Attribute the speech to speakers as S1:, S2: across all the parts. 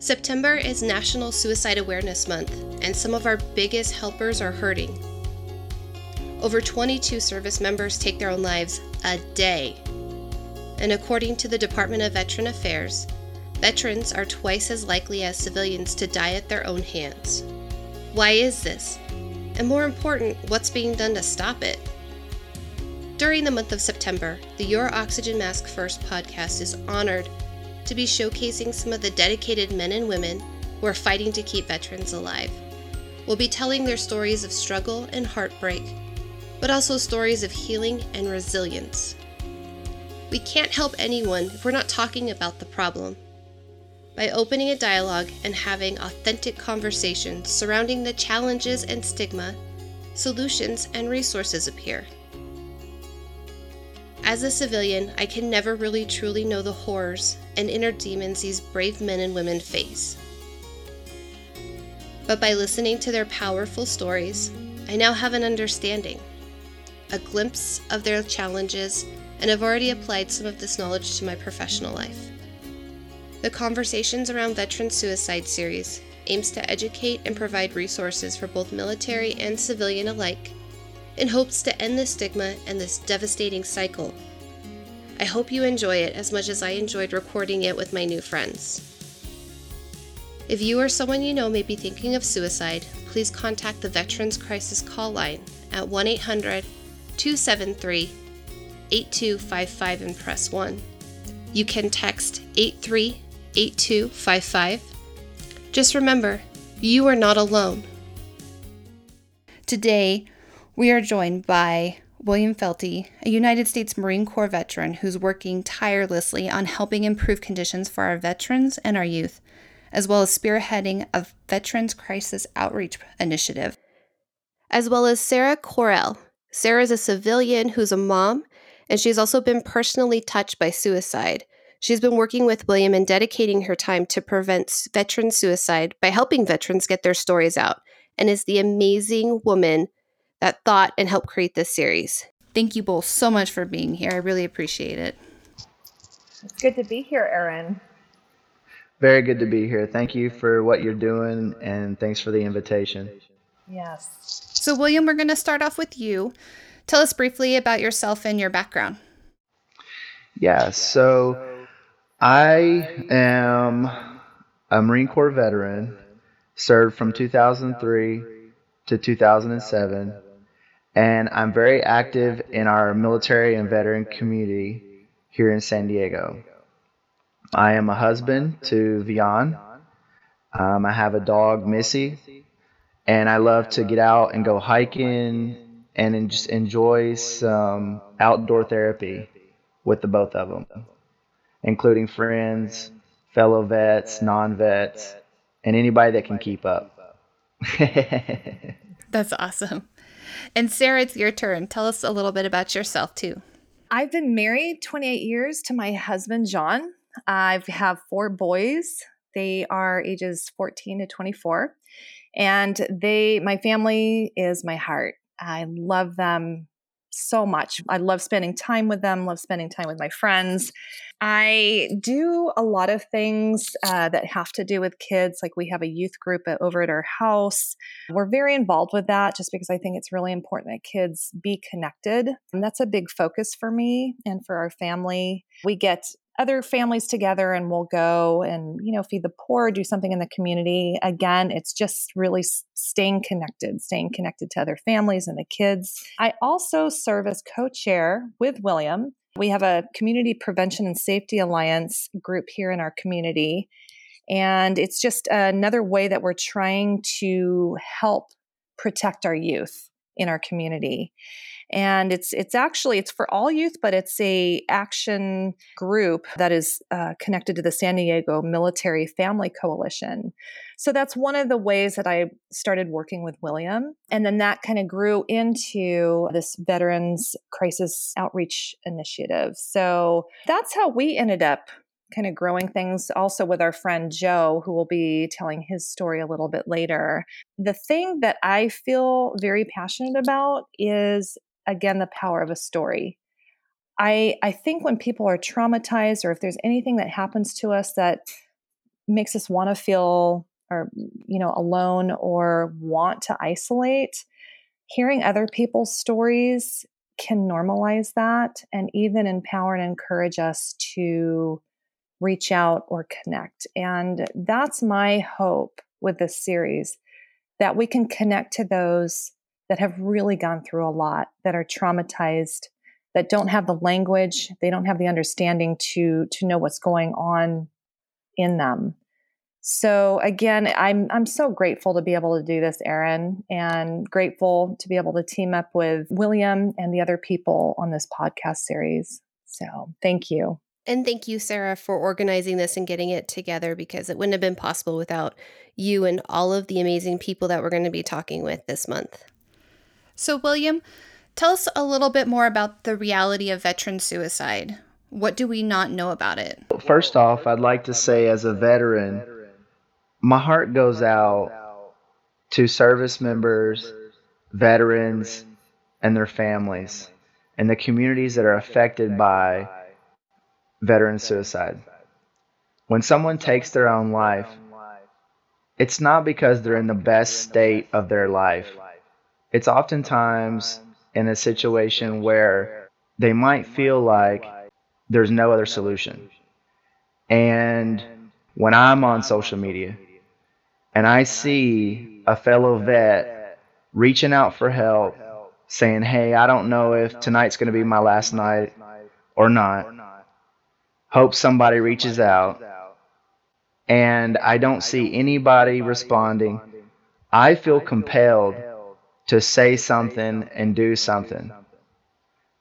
S1: September is National Suicide Awareness Month, and some of our biggest helpers are hurting. Over 22 service members take their own lives a day. And according to the Department of Veteran Affairs, veterans are twice as likely as civilians to die at their own hands. Why is this? And more important, what's being done to stop it? During the month of September, the Your Oxygen Mask First podcast is honored to be showcasing some of the dedicated men and women who are fighting to keep veterans alive. We'll be telling their stories of struggle and heartbreak, but also stories of healing and resilience. We can't help anyone if we're not talking about the problem. By opening a dialogue and having authentic conversations surrounding the challenges and stigma, solutions and resources appear. As a civilian, I can never really truly know the horrors and inner demons these brave men and women face. But by listening to their powerful stories, I now have an understanding, a glimpse of their challenges, and have already applied some of this knowledge to my professional life. The Conversations Around Veteran Suicide series aims to educate and provide resources for both military and civilian alike in hopes to end the stigma and this devastating cycle. I hope you enjoy it as much as I enjoyed recording it with my new friends. If you or someone you know may be thinking of suicide, please contact the Veterans Crisis Call Line at 1 800 273 8255 and press 1. You can text 838255. Just remember, you are not alone.
S2: Today, we are joined by William Felty, a United States Marine Corps veteran who's working tirelessly on helping improve conditions for our veterans and our youth, as well as spearheading a Veterans Crisis Outreach Initiative.
S1: As well as Sarah Correll. Sarah is a civilian who's a mom, and she's also been personally touched by suicide. She's been working with William and dedicating her time to prevent veteran suicide by helping veterans get their stories out, and is the amazing woman that thought and helped create this series.
S2: Thank you both so much for being here. I really appreciate it.
S3: It's good to be here, Erin.
S4: Very good to be here. Thank you for what you're doing and thanks for the invitation.
S3: Yes.
S2: So, William, we're going to start off with you. Tell us briefly about yourself and your background.
S4: Yeah, so I am a Marine Corps veteran, served from 2003 to 2007 and I'm very active in our military and veteran community here in San Diego. I am a husband to Vian. Um, I have a dog, Missy, and I love to get out and go hiking and just enjoy some outdoor therapy with the both of them, including friends, fellow vets, non vets, and anybody that can keep up.
S2: That's awesome. And Sarah, it's your turn. Tell us a little bit about yourself, too.
S3: I've been married 28 years to my husband, John. I have four boys. They are ages 14 to 24. And they, my family is my heart. I love them so much. I love spending time with them, love spending time with my friends. I do a lot of things uh, that have to do with kids. Like we have a youth group over at our house. We're very involved with that just because I think it's really important that kids be connected. And that's a big focus for me and for our family. We get other families together and we'll go and you know feed the poor do something in the community. Again it's just really staying connected staying connected to other families and the kids. I also serve as co-chair with william. We have a community prevention and safety alliance group here in our community and it's just another way that we're trying to help protect our youth in our community. And it's it's actually it's for all youth but it's a action group that is uh, connected to the san diego military family coalition. So that's one of the ways that i started working with william and then that kind of grew into this veterans crisis outreach initiative. So that's how we ended up kind of growing things also with our friend Joe, who will be telling his story a little bit later. The thing that I feel very passionate about is again the power of a story. I I think when people are traumatized or if there's anything that happens to us that makes us want to feel or you know alone or want to isolate hearing other people's stories can normalize that and even empower and encourage us to reach out or connect. And that's my hope with this series that we can connect to those that have really gone through a lot that are traumatized that don't have the language they don't have the understanding to to know what's going on in them. So again i'm i'm so grateful to be able to do this erin and grateful to be able to team up with william and the other people on this podcast series. So thank you
S1: and thank you, Sarah, for organizing this and getting it together because it wouldn't have been possible without you and all of the amazing people that we're going to be talking with this month.
S2: So, William, tell us a little bit more about the reality of veteran suicide. What do we not know about it?
S4: First off, I'd like to say, as a veteran, my heart goes out to service members, veterans, and their families, and the communities that are affected by veteran suicide. When someone takes their own life, it's not because they're in the best state of their life. It's oftentimes in a situation where they might feel like there's no other solution. And when I'm on social media and I see a fellow vet reaching out for help, saying, Hey, I don't know if tonight's going to be my last night or not hope somebody reaches out, and I don't see anybody responding, I feel compelled to say something and do something.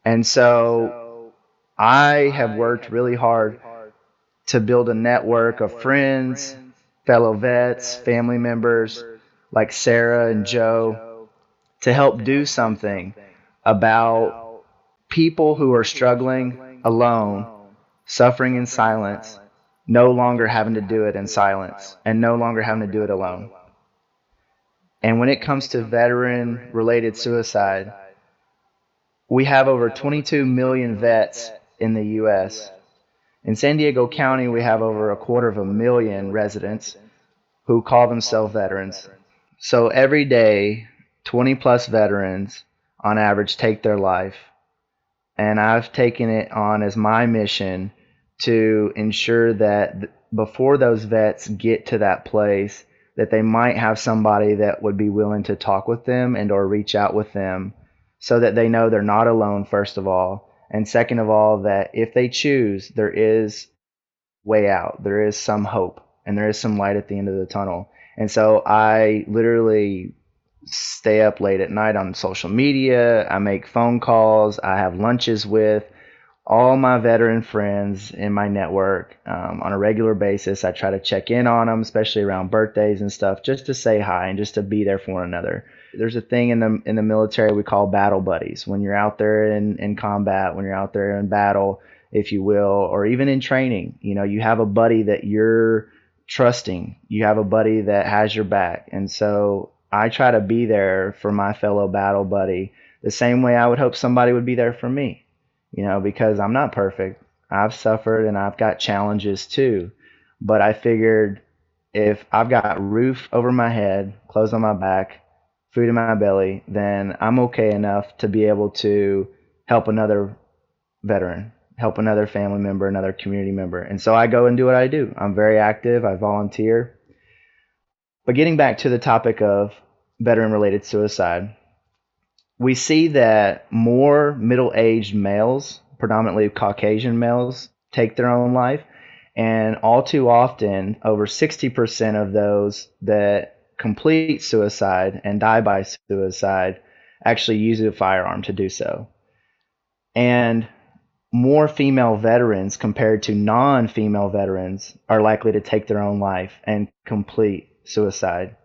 S4: And so I have worked really hard to build a network of friends, fellow vets, family members like Sarah and Joe to help do something about people who are struggling alone suffering in silence, no longer having to do it in silence, and no longer having to do it alone. And when it comes to veteran related suicide, we have over 22 million vets in the U.S. In San Diego County, we have over a quarter of a million residents who call themselves veterans. So every day, 20 plus veterans on average take their life. And I've taken it on as my mission to ensure that th- before those vets get to that place that they might have somebody that would be willing to talk with them and or reach out with them so that they know they're not alone first of all. And second of all that if they choose there is way out. There is some hope and there is some light at the end of the tunnel. And so i literally stay up late at night on social media. I make phone calls. I have lunches with all my veteran friends in my network um, on a regular basis. I try to check in on them, especially around birthdays and stuff, just to say hi and just to be there for one another. There's a thing in the in the military we call battle buddies. When you're out there in, in combat, when you're out there in battle, if you will, or even in training, you know, you have a buddy that you're trusting. You have a buddy that has your back. And so I try to be there for my fellow battle buddy the same way I would hope somebody would be there for me you know, because I'm not perfect. I've suffered and I've got challenges too. But I figured if I've got roof over my head, clothes on my back, food in my belly, then I'm okay enough to be able to help another veteran, help another family member, another community member. And so I go and do what I do. I'm very active, I volunteer. But getting back to the topic of veteran related suicide, we see that more middle aged males, predominantly Caucasian males, take their own life. And all too often, over 60% of those that complete suicide and die by suicide actually use a firearm to do so. And more female veterans compared to non female veterans are likely to take their own life and complete suicide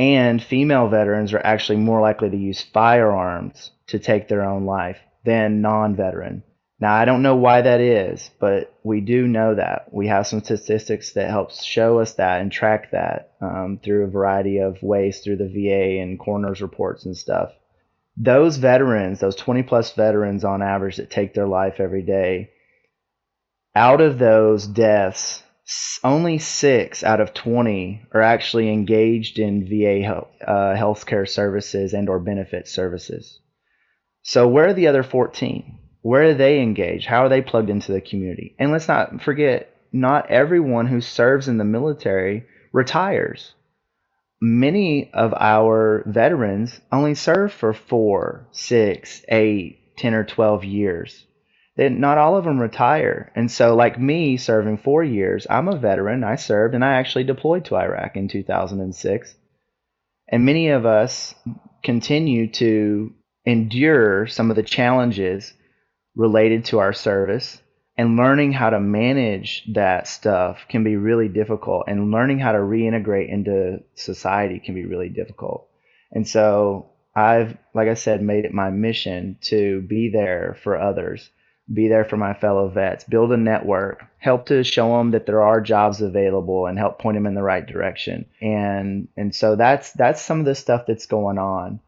S4: and female veterans are actually more likely to use firearms to take their own life than non veteran. Now, I don't know why that is, but we do know that. We have some statistics that help show us that and track that um, through a variety of ways through the VA and coroner's reports and stuff. Those veterans, those 20 plus veterans on average that take their life every day, out of those deaths, only six out of 20 are actually engaged in VA health, uh, healthcare services and or benefit services. So where are the other 14? Where are they engaged? How are they plugged into the community? And let's not forget, not everyone who serves in the military retires. Many of our veterans only serve for four, six, eight, ten, or 12 years not all of them retire. And so, like me serving four years, I'm a veteran. I served and I actually deployed to Iraq in 2006. And many of us continue to endure some of the challenges related to our service. And learning how to manage that stuff can be really difficult. And learning how to reintegrate into society can be really difficult. And so, I've, like I said, made it my mission to be there for others be there for my fellow vets, build a network, help to show them that there are jobs available and help point them in the right direction. And and so that's that's some of the stuff that's going on.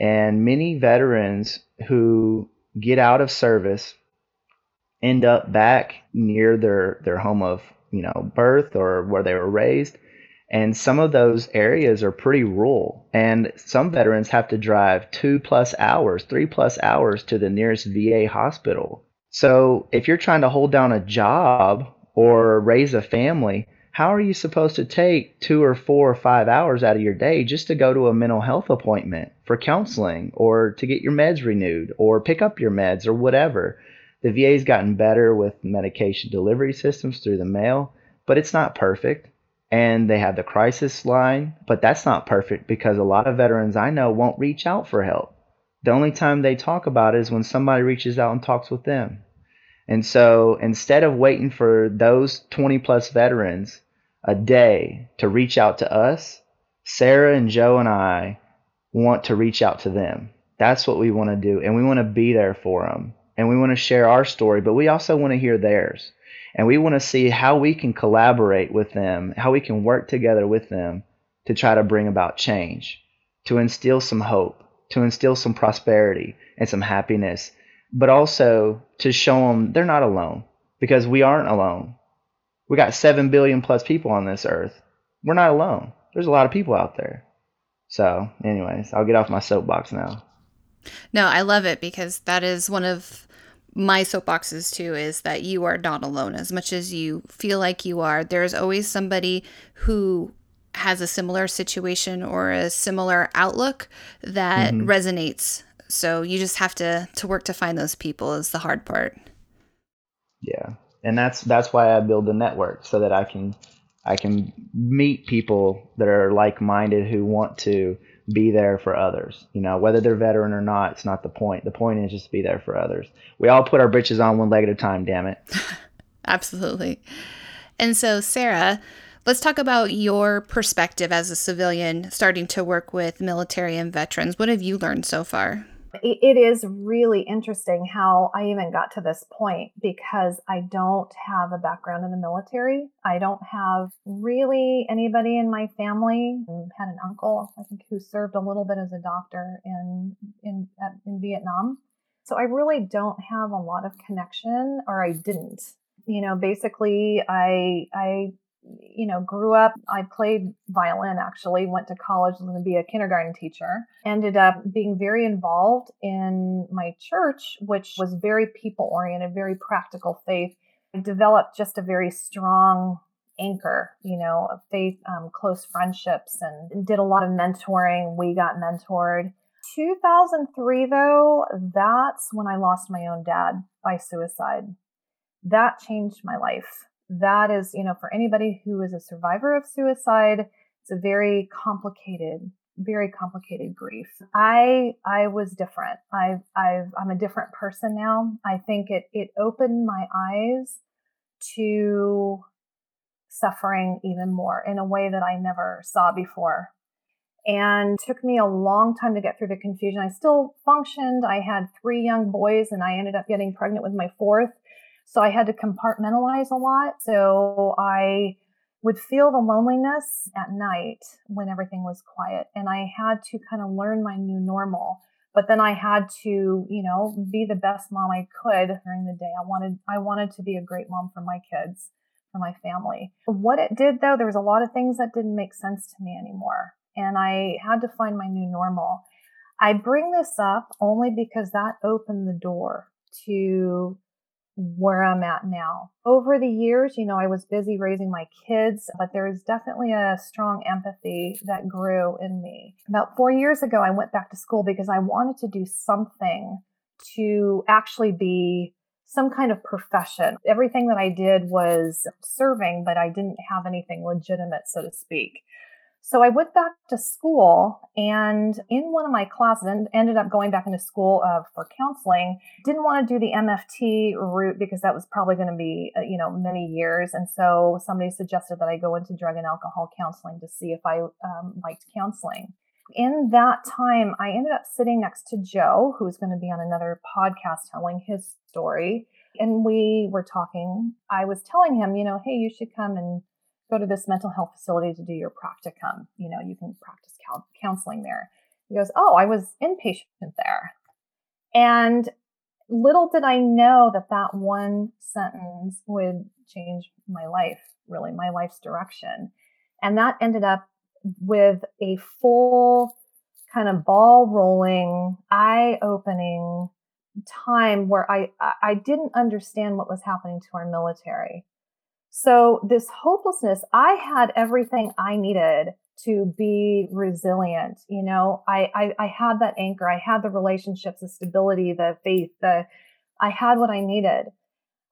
S4: And many veterans who get out of service end up back near their their home of, you know, birth or where they were raised. And some of those areas are pretty rural. And some veterans have to drive two plus hours, three plus hours to the nearest VA hospital so if you're trying to hold down a job or raise a family, how are you supposed to take two or four or five hours out of your day just to go to a mental health appointment for counseling or to get your meds renewed or pick up your meds or whatever? The VA's gotten better with medication delivery systems through the mail, but it's not perfect. And they have the crisis line, but that's not perfect because a lot of veterans I know won't reach out for help. The only time they talk about it is when somebody reaches out and talks with them. And so instead of waiting for those 20 plus veterans a day to reach out to us, Sarah and Joe and I want to reach out to them. That's what we want to do. And we want to be there for them. And we want to share our story, but we also want to hear theirs. And we want to see how we can collaborate with them, how we can work together with them to try to bring about change, to instill some hope, to instill some prosperity and some happiness but also to show them they're not alone because we aren't alone. We got 7 billion plus people on this earth. We're not alone. There's a lot of people out there. So, anyways, I'll get off my soapbox now.
S2: No, I love it because that is one of my soapboxes too is that you are not alone as much as you feel like you are. There's always somebody who has a similar situation or a similar outlook that mm-hmm. resonates so you just have to to work to find those people is the hard part.
S4: Yeah. And that's that's why I build the network so that I can I can meet people that are like-minded who want to be there for others. You know, whether they're veteran or not, it's not the point. The point is just to be there for others. We all put our britches on one leg at a time, damn it.
S2: Absolutely. And so, Sarah, let's talk about your perspective as a civilian starting to work with military and veterans. What have you learned so far?
S3: It is really interesting how I even got to this point because I don't have a background in the military. I don't have really anybody in my family. I had an uncle, I think, who served a little bit as a doctor in in in Vietnam. So I really don't have a lot of connection, or I didn't. You know, basically, I I you know, grew up, I played violin actually, went to college to be a kindergarten teacher, ended up being very involved in my church, which was very people oriented, very practical faith. I developed just a very strong anchor, you know, of faith, um, close friendships, and did a lot of mentoring. We got mentored. 2003, though, that's when I lost my own dad by suicide. That changed my life that is, you know, for anybody who is a survivor of suicide, it's a very complicated, very complicated grief. I I was different. I've I've I'm a different person now. I think it it opened my eyes to suffering even more in a way that I never saw before. And took me a long time to get through the confusion. I still functioned. I had three young boys and I ended up getting pregnant with my fourth so I had to compartmentalize a lot. So I would feel the loneliness at night when everything was quiet. And I had to kind of learn my new normal. But then I had to, you know, be the best mom I could during the day. I wanted I wanted to be a great mom for my kids, for my family. What it did though, there was a lot of things that didn't make sense to me anymore. And I had to find my new normal. I bring this up only because that opened the door to where I'm at now. Over the years, you know, I was busy raising my kids, but there is definitely a strong empathy that grew in me. About four years ago, I went back to school because I wanted to do something to actually be some kind of profession. Everything that I did was serving, but I didn't have anything legitimate, so to speak. So I went back to school and in one of my classes and ended up going back into school uh, for counseling. Didn't want to do the MFT route because that was probably going to be, uh, you know, many years. And so somebody suggested that I go into drug and alcohol counseling to see if I um, liked counseling. In that time, I ended up sitting next to Joe, who's going to be on another podcast telling his story. And we were talking. I was telling him, you know, hey, you should come and go to this mental health facility to do your practicum. You know, you can practice counseling there. He goes, Oh, I was inpatient there. And little did I know that that one sentence would change my life, really, my life's direction. And that ended up with a full kind of ball rolling, eye opening time where I, I didn't understand what was happening to our military. So this hopelessness, I had everything I needed to be resilient. You know, I, I, I had that anchor. I had the relationships, the stability, the faith, the, I had what I needed.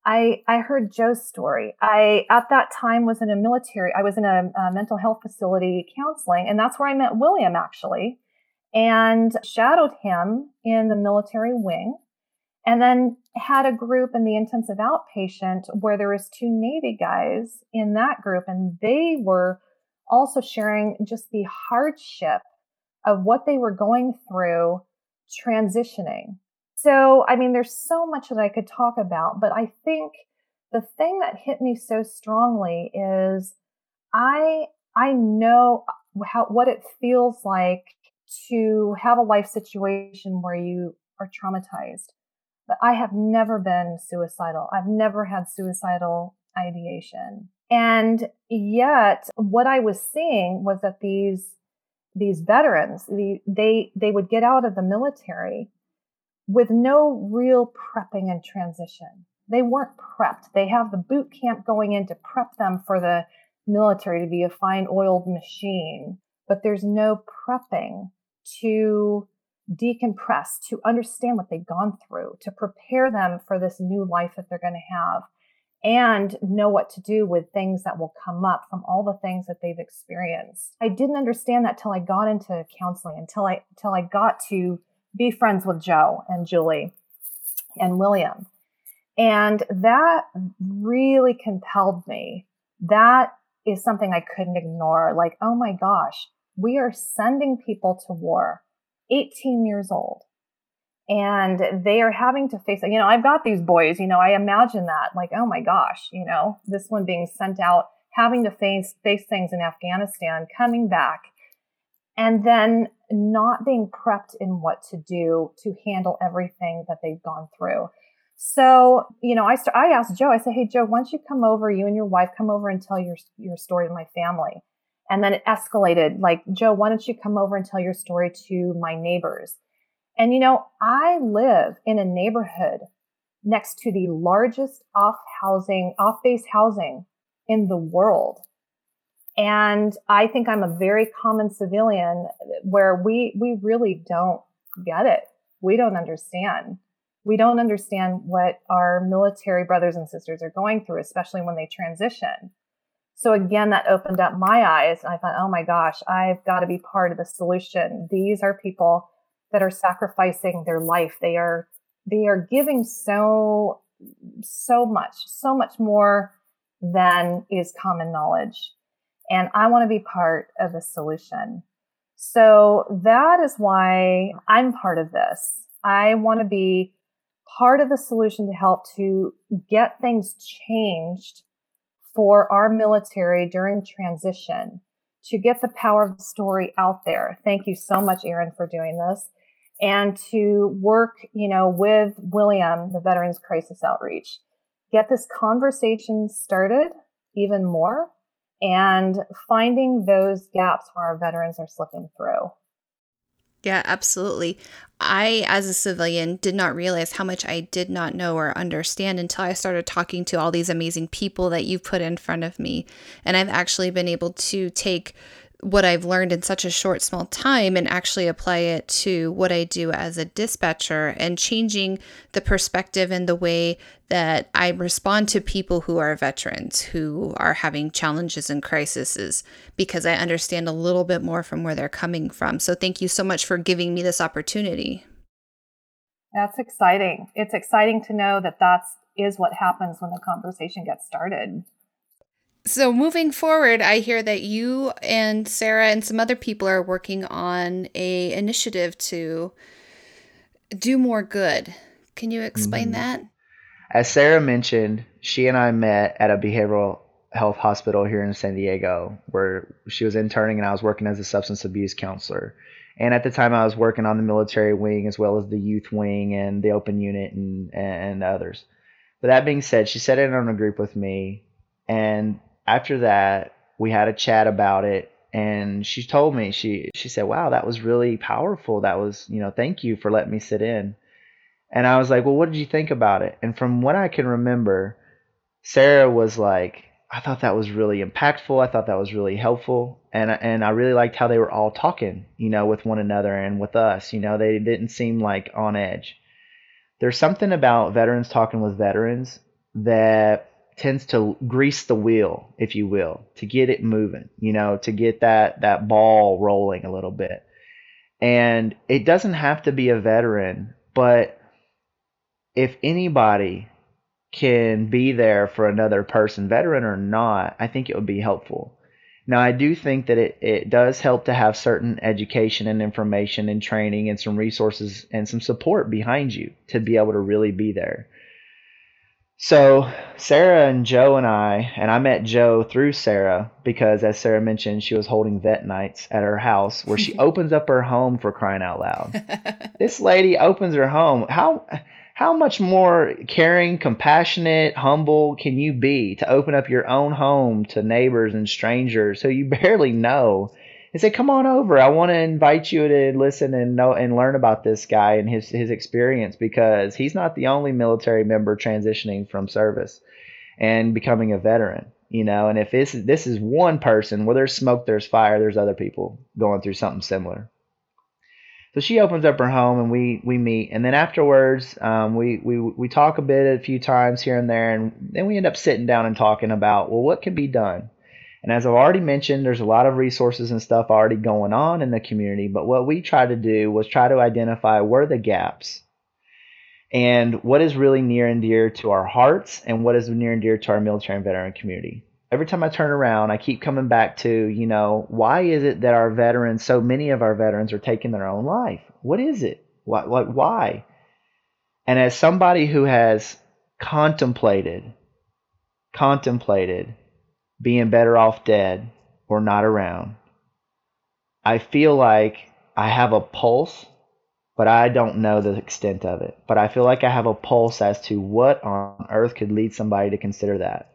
S3: I, I heard Joe's story. I, at that time was in a military, I was in a, a mental health facility counseling, and that's where I met William actually and shadowed him in the military wing and then had a group in the intensive outpatient where there was two navy guys in that group and they were also sharing just the hardship of what they were going through transitioning. So i mean there's so much that i could talk about but i think the thing that hit me so strongly is i i know how what it feels like to have a life situation where you are traumatized but I have never been suicidal. I've never had suicidal ideation. And yet what I was seeing was that these these veterans, the, they they would get out of the military with no real prepping and transition. They weren't prepped. They have the boot camp going in to prep them for the military to be a fine oiled machine, but there's no prepping to decompress, to understand what they've gone through, to prepare them for this new life that they're going to have, and know what to do with things that will come up from all the things that they've experienced. I didn't understand that till I got into counseling, until I till I got to be friends with Joe and Julie and William. And that really compelled me. That is something I couldn't ignore. Like, oh my gosh, we are sending people to war 18 years old and they are having to face. You know, I've got these boys, you know, I imagine that like, oh my gosh, you know, this one being sent out, having to face face things in Afghanistan, coming back, and then not being prepped in what to do to handle everything that they've gone through. So, you know, I st- I asked Joe, I said, Hey Joe, once you come over, you and your wife come over and tell your your story to my family. And then it escalated like, Joe, why don't you come over and tell your story to my neighbors? And you know, I live in a neighborhood next to the largest off housing, off base housing in the world. And I think I'm a very common civilian where we, we really don't get it. We don't understand. We don't understand what our military brothers and sisters are going through, especially when they transition. So again, that opened up my eyes. And I thought, oh my gosh, I've got to be part of the solution. These are people that are sacrificing their life. They are, they are giving so, so much, so much more than is common knowledge. And I want to be part of the solution. So that is why I'm part of this. I want to be part of the solution to help to get things changed for our military during transition to get the power of the story out there. Thank you so much, Erin, for doing this. And to work, you know, with William, the Veterans Crisis Outreach, get this conversation started even more and finding those gaps where our veterans are slipping through.
S2: Yeah, absolutely. I, as a civilian, did not realize how much I did not know or understand until I started talking to all these amazing people that you've put in front of me. And I've actually been able to take what I've learned in such a short, small time and actually apply it to what I do as a dispatcher and changing the perspective and the way that I respond to people who are veterans who are having challenges and crises because I understand a little bit more from where they're coming from. So, thank you so much for giving me this opportunity.
S3: That's exciting. It's exciting to know that that's is what happens when the conversation gets started.
S2: So moving forward, I hear that you and Sarah and some other people are working on a initiative to do more good. Can you explain mm-hmm. that?
S4: As Sarah mentioned, she and I met at a behavioral health hospital here in San Diego where she was interning and I was working as a substance abuse counselor. And at the time I was working on the military wing as well as the youth wing and the open unit and and others. But that being said, she sat in on a group with me and after that, we had a chat about it and she told me she she said, "Wow, that was really powerful. That was, you know, thank you for letting me sit in." And I was like, "Well, what did you think about it?" And from what I can remember, Sarah was like, "I thought that was really impactful. I thought that was really helpful." And and I really liked how they were all talking, you know, with one another and with us. You know, they didn't seem like on edge. There's something about veterans talking with veterans that tends to grease the wheel, if you will, to get it moving, you know, to get that that ball rolling a little bit. And it doesn't have to be a veteran, but if anybody can be there for another person, veteran or not, I think it would be helpful. Now, I do think that it, it does help to have certain education and information and training and some resources and some support behind you to be able to really be there. So Sarah and Joe and I, and I met Joe through Sarah because, as Sarah mentioned, she was holding vet nights at her house where she opens up her home for crying out loud. this lady opens her home. How how much more caring, compassionate, humble can you be to open up your own home to neighbors and strangers who you barely know and say, "Come on over. I want to invite you to listen and know and learn about this guy and his his experience because he's not the only military member transitioning from service and becoming a veteran." You know, and if this this is one person where there's smoke, there's fire. There's other people going through something similar. So she opens up her home and we we meet, and then afterwards um, we we we talk a bit a few times here and there, and then we end up sitting down and talking about well, what can be done and as I've already mentioned, there's a lot of resources and stuff already going on in the community. But what we tried to do was try to identify where the gaps and what is really near and dear to our hearts and what is near and dear to our military and veteran community. Every time I turn around, I keep coming back to, you know, why is it that our veterans, so many of our veterans, are taking their own life? What is it? What, what, why? And as somebody who has contemplated, contemplated being better off dead or not around. I feel like I have a pulse, but I don't know the extent of it. But I feel like I have a pulse as to what on earth could lead somebody to consider that.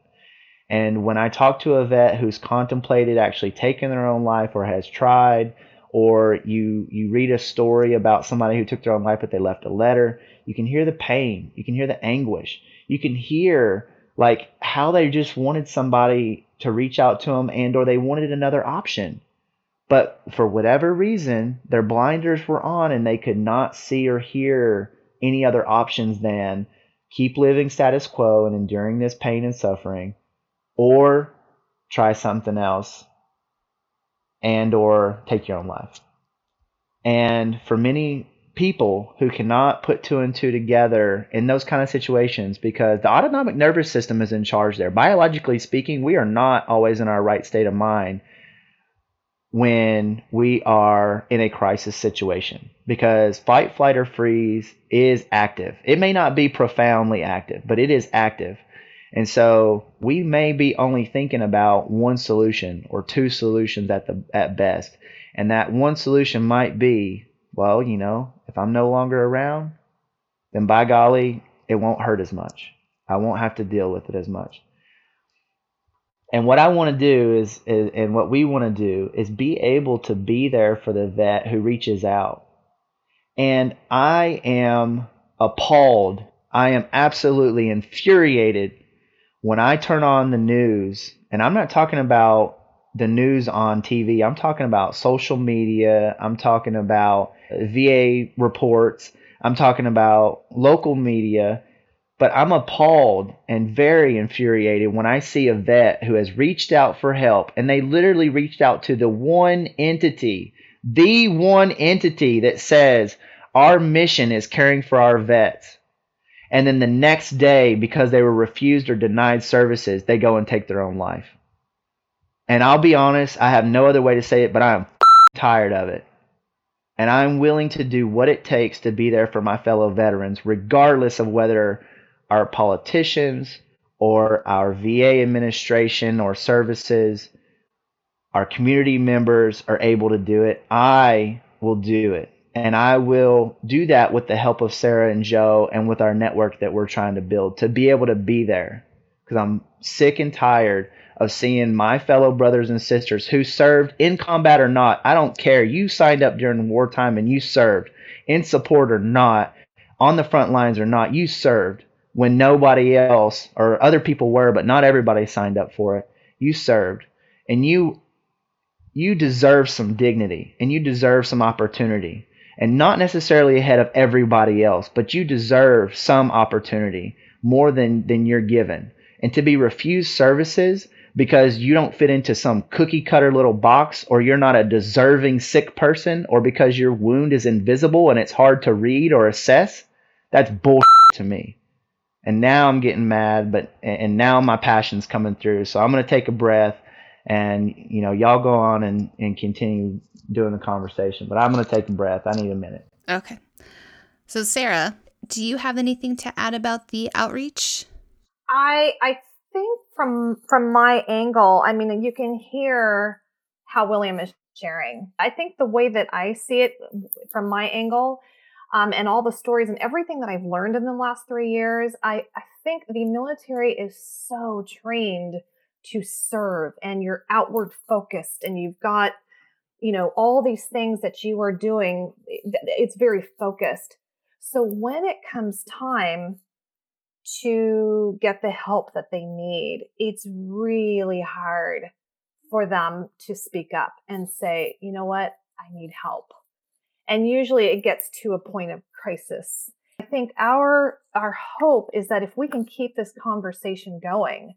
S4: And when I talk to a vet who's contemplated actually taking their own life or has tried, or you you read a story about somebody who took their own life but they left a letter, you can hear the pain, you can hear the anguish, you can hear like how they just wanted somebody to reach out to them and or they wanted another option. But for whatever reason, their blinders were on and they could not see or hear any other options than keep living status quo and enduring this pain and suffering or try something else and or take your own life. And for many people who cannot put two and two together in those kind of situations because the autonomic nervous system is in charge there. Biologically speaking, we are not always in our right state of mind when we are in a crisis situation because fight, flight, or freeze is active. It may not be profoundly active, but it is active. And so we may be only thinking about one solution or two solutions at the at best. And that one solution might be well, you know, if I'm no longer around, then by golly, it won't hurt as much. I won't have to deal with it as much. And what I want to do is, is, and what we want to do is be able to be there for the vet who reaches out. And I am appalled. I am absolutely infuriated when I turn on the news, and I'm not talking about the news on TV, I'm talking about social media, I'm talking about VA reports, I'm talking about local media but I'm appalled and very infuriated when I see a vet who has reached out for help and they literally reached out to the one entity, the one entity that says our mission is caring for our vets. And then the next day, because they were refused or denied services, they go and take their own life. And I'll be honest, I have no other way to say it, but I'm tired of it. And I'm willing to do what it takes to be there for my fellow veterans, regardless of whether our politicians or our VA administration or services, our community members are able to do it, I will do it. And I will do that with the help of Sarah and Joe and with our network that we're trying to build to be able to be there. Because I'm sick and tired of seeing my fellow brothers and sisters who served in combat or not. I don't care. You signed up during wartime and you served in support or not, on the front lines or not. You served when nobody else or other people were, but not everybody signed up for it. You served and you you deserve some dignity and you deserve some opportunity and not necessarily ahead of everybody else, but you deserve some opportunity more than than you're given. And to be refused services because you don't fit into some cookie cutter little box or you're not a deserving sick person or because your wound is invisible and it's hard to read or assess, that's bullshit to me and now I'm getting mad, but and now my passion's coming through. So I'm gonna take a breath, and you know, y'all go on and and continue doing the conversation. But I'm gonna take a breath. I need a minute.
S2: Okay. So Sarah, do you have anything to add about the outreach?
S3: I I think from from my angle, I mean, you can hear how William is sharing. I think the way that I see it from my angle um, and all the stories and everything that I've learned in the last three years, I, I think the military is so trained to serve and you're outward focused and you've got, you know, all these things that you are doing. It's very focused. So when it comes time to get the help that they need, it's really hard for them to speak up and say, you know what, I need help. And usually it gets to a point of crisis. I think our our hope is that if we can keep this conversation going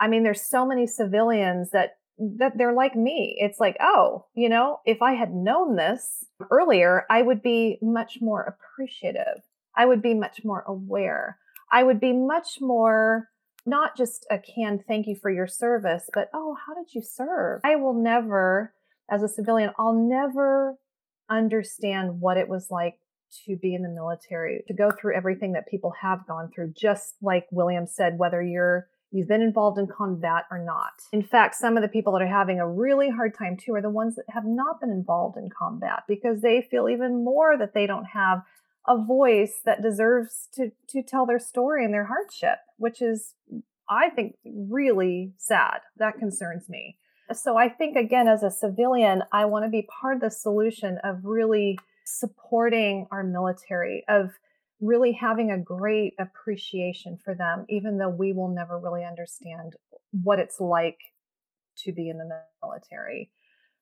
S3: i mean there's so many civilians that that they're like me. It's like oh you know if i had known this earlier i would be much more appreciative. I would be much more aware i would be much more not just a canned thank you for your service but oh how did you serve i will never as a civilian i'll never understand what it was like to be in the military, to go through everything that people have gone through, just like William said, whether you're you've been involved in combat or not. In fact, some of the people that are having a really hard time too are the ones that have not been involved in combat because they feel even more that they don't have a voice that deserves to to tell their story and their hardship, which is I think really sad. That concerns me. So I think, again, as a civilian, I want to be part of the solution of really supporting our military, of really having a great appreciation for them, even though we will never really understand what it's like to be in the military.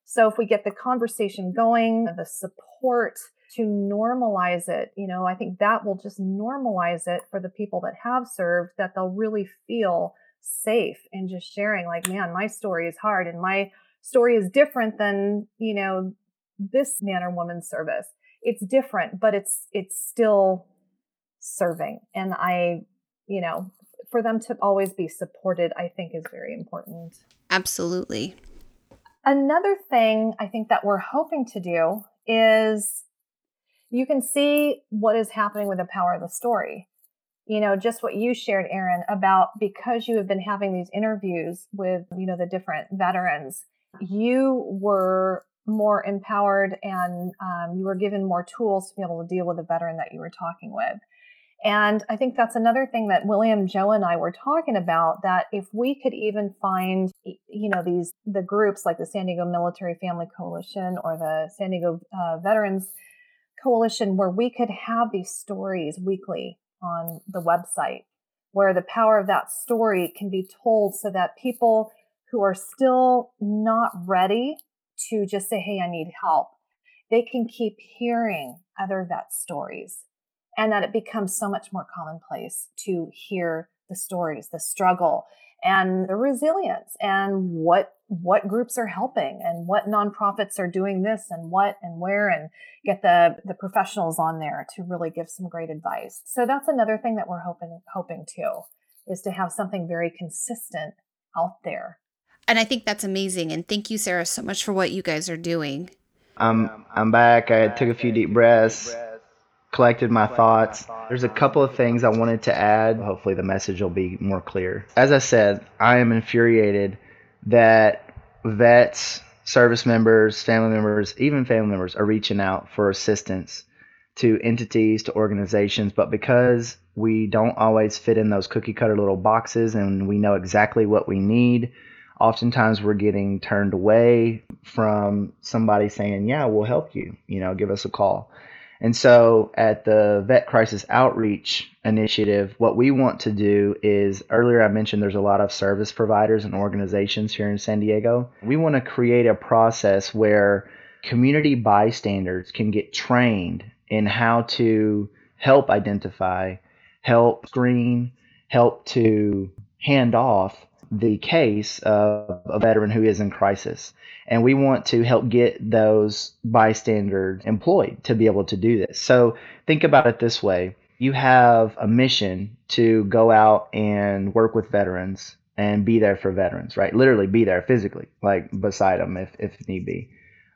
S3: So if we get the conversation going, the support to normalize it, you know, I think that will just normalize it for the people that have served, that they'll really feel safe in just sharing like man my story is hard and my story is different than you know this man or woman's service. It's different but it's it's still serving. And i you know for them to always be supported i think is very important.
S2: Absolutely
S3: another thing i think that we're hoping to do is you can see what is happening with the power of the story. You know just what you shared erin about because you have been having these interviews with you know the different veterans you were more empowered and um, you were given more tools to be able to deal with the veteran that you were talking with And I think that's another thing that William, Joe, and I were talking about that if we could even find, you know, these, the groups like the San Diego Military Family Coalition or the San Diego uh, Veterans Coalition, where we could have these stories weekly on the website, where the power of that story can be told so that people who are still not ready to just say, Hey, I need help, they can keep hearing other vet stories and that it becomes so much more commonplace to hear the stories, the struggle and the resilience and what what groups are helping and what nonprofits are doing this and what and where and get the the professionals on there to really give some great advice. So that's another thing that we're hoping hoping to is to have something very consistent out there.
S2: And I think that's amazing and thank you Sarah so much for what you guys are doing.
S4: I'm I'm back. I took a few deep breaths collected my thoughts. There's a couple of things I wanted to add. Hopefully, the message will be more clear. As I said, I am infuriated that vets, service members, family members, even family members are reaching out for assistance to entities, to organizations, but because we don't always fit in those cookie cutter little boxes and we know exactly what we need, oftentimes we're getting turned away from somebody saying, Yeah, we'll help you, you know, give us a call. And so at the Vet Crisis Outreach Initiative, what we want to do is earlier I mentioned there's a lot of service providers and organizations here in San Diego. We want to create a process where community bystanders can get trained in how to help identify, help screen, help to hand off the case of a veteran who is in crisis. And we want to help get those bystanders employed to be able to do this. So think about it this way you have a mission to go out and work with veterans and be there for veterans, right? Literally be there physically, like beside them if, if need be.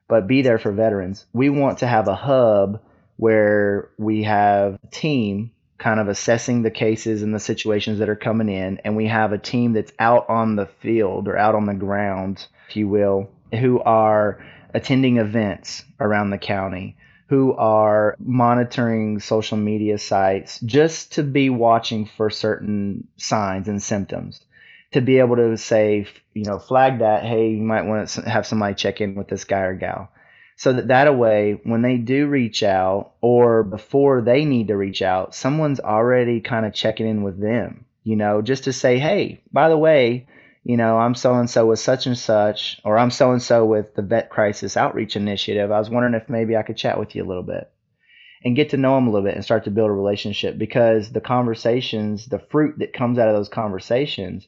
S4: But be there for veterans. We want to have a hub where we have a team kind of assessing the cases and the situations that are coming in. And we have a team that's out on the field or out on the ground, if you will, who are attending events around the county, who are monitoring social media sites just to be watching for certain signs and symptoms. To be able to say, you know, flag that, hey, you might want to have somebody check in with this guy or gal so that that way when they do reach out or before they need to reach out someone's already kind of checking in with them you know just to say hey by the way you know i'm so and so with such and such or i'm so and so with the vet crisis outreach initiative. I was wondering if maybe i could chat with you a little bit. And get to know them a little bit and start to build a relationship because the conversations the fruit that comes out of those conversations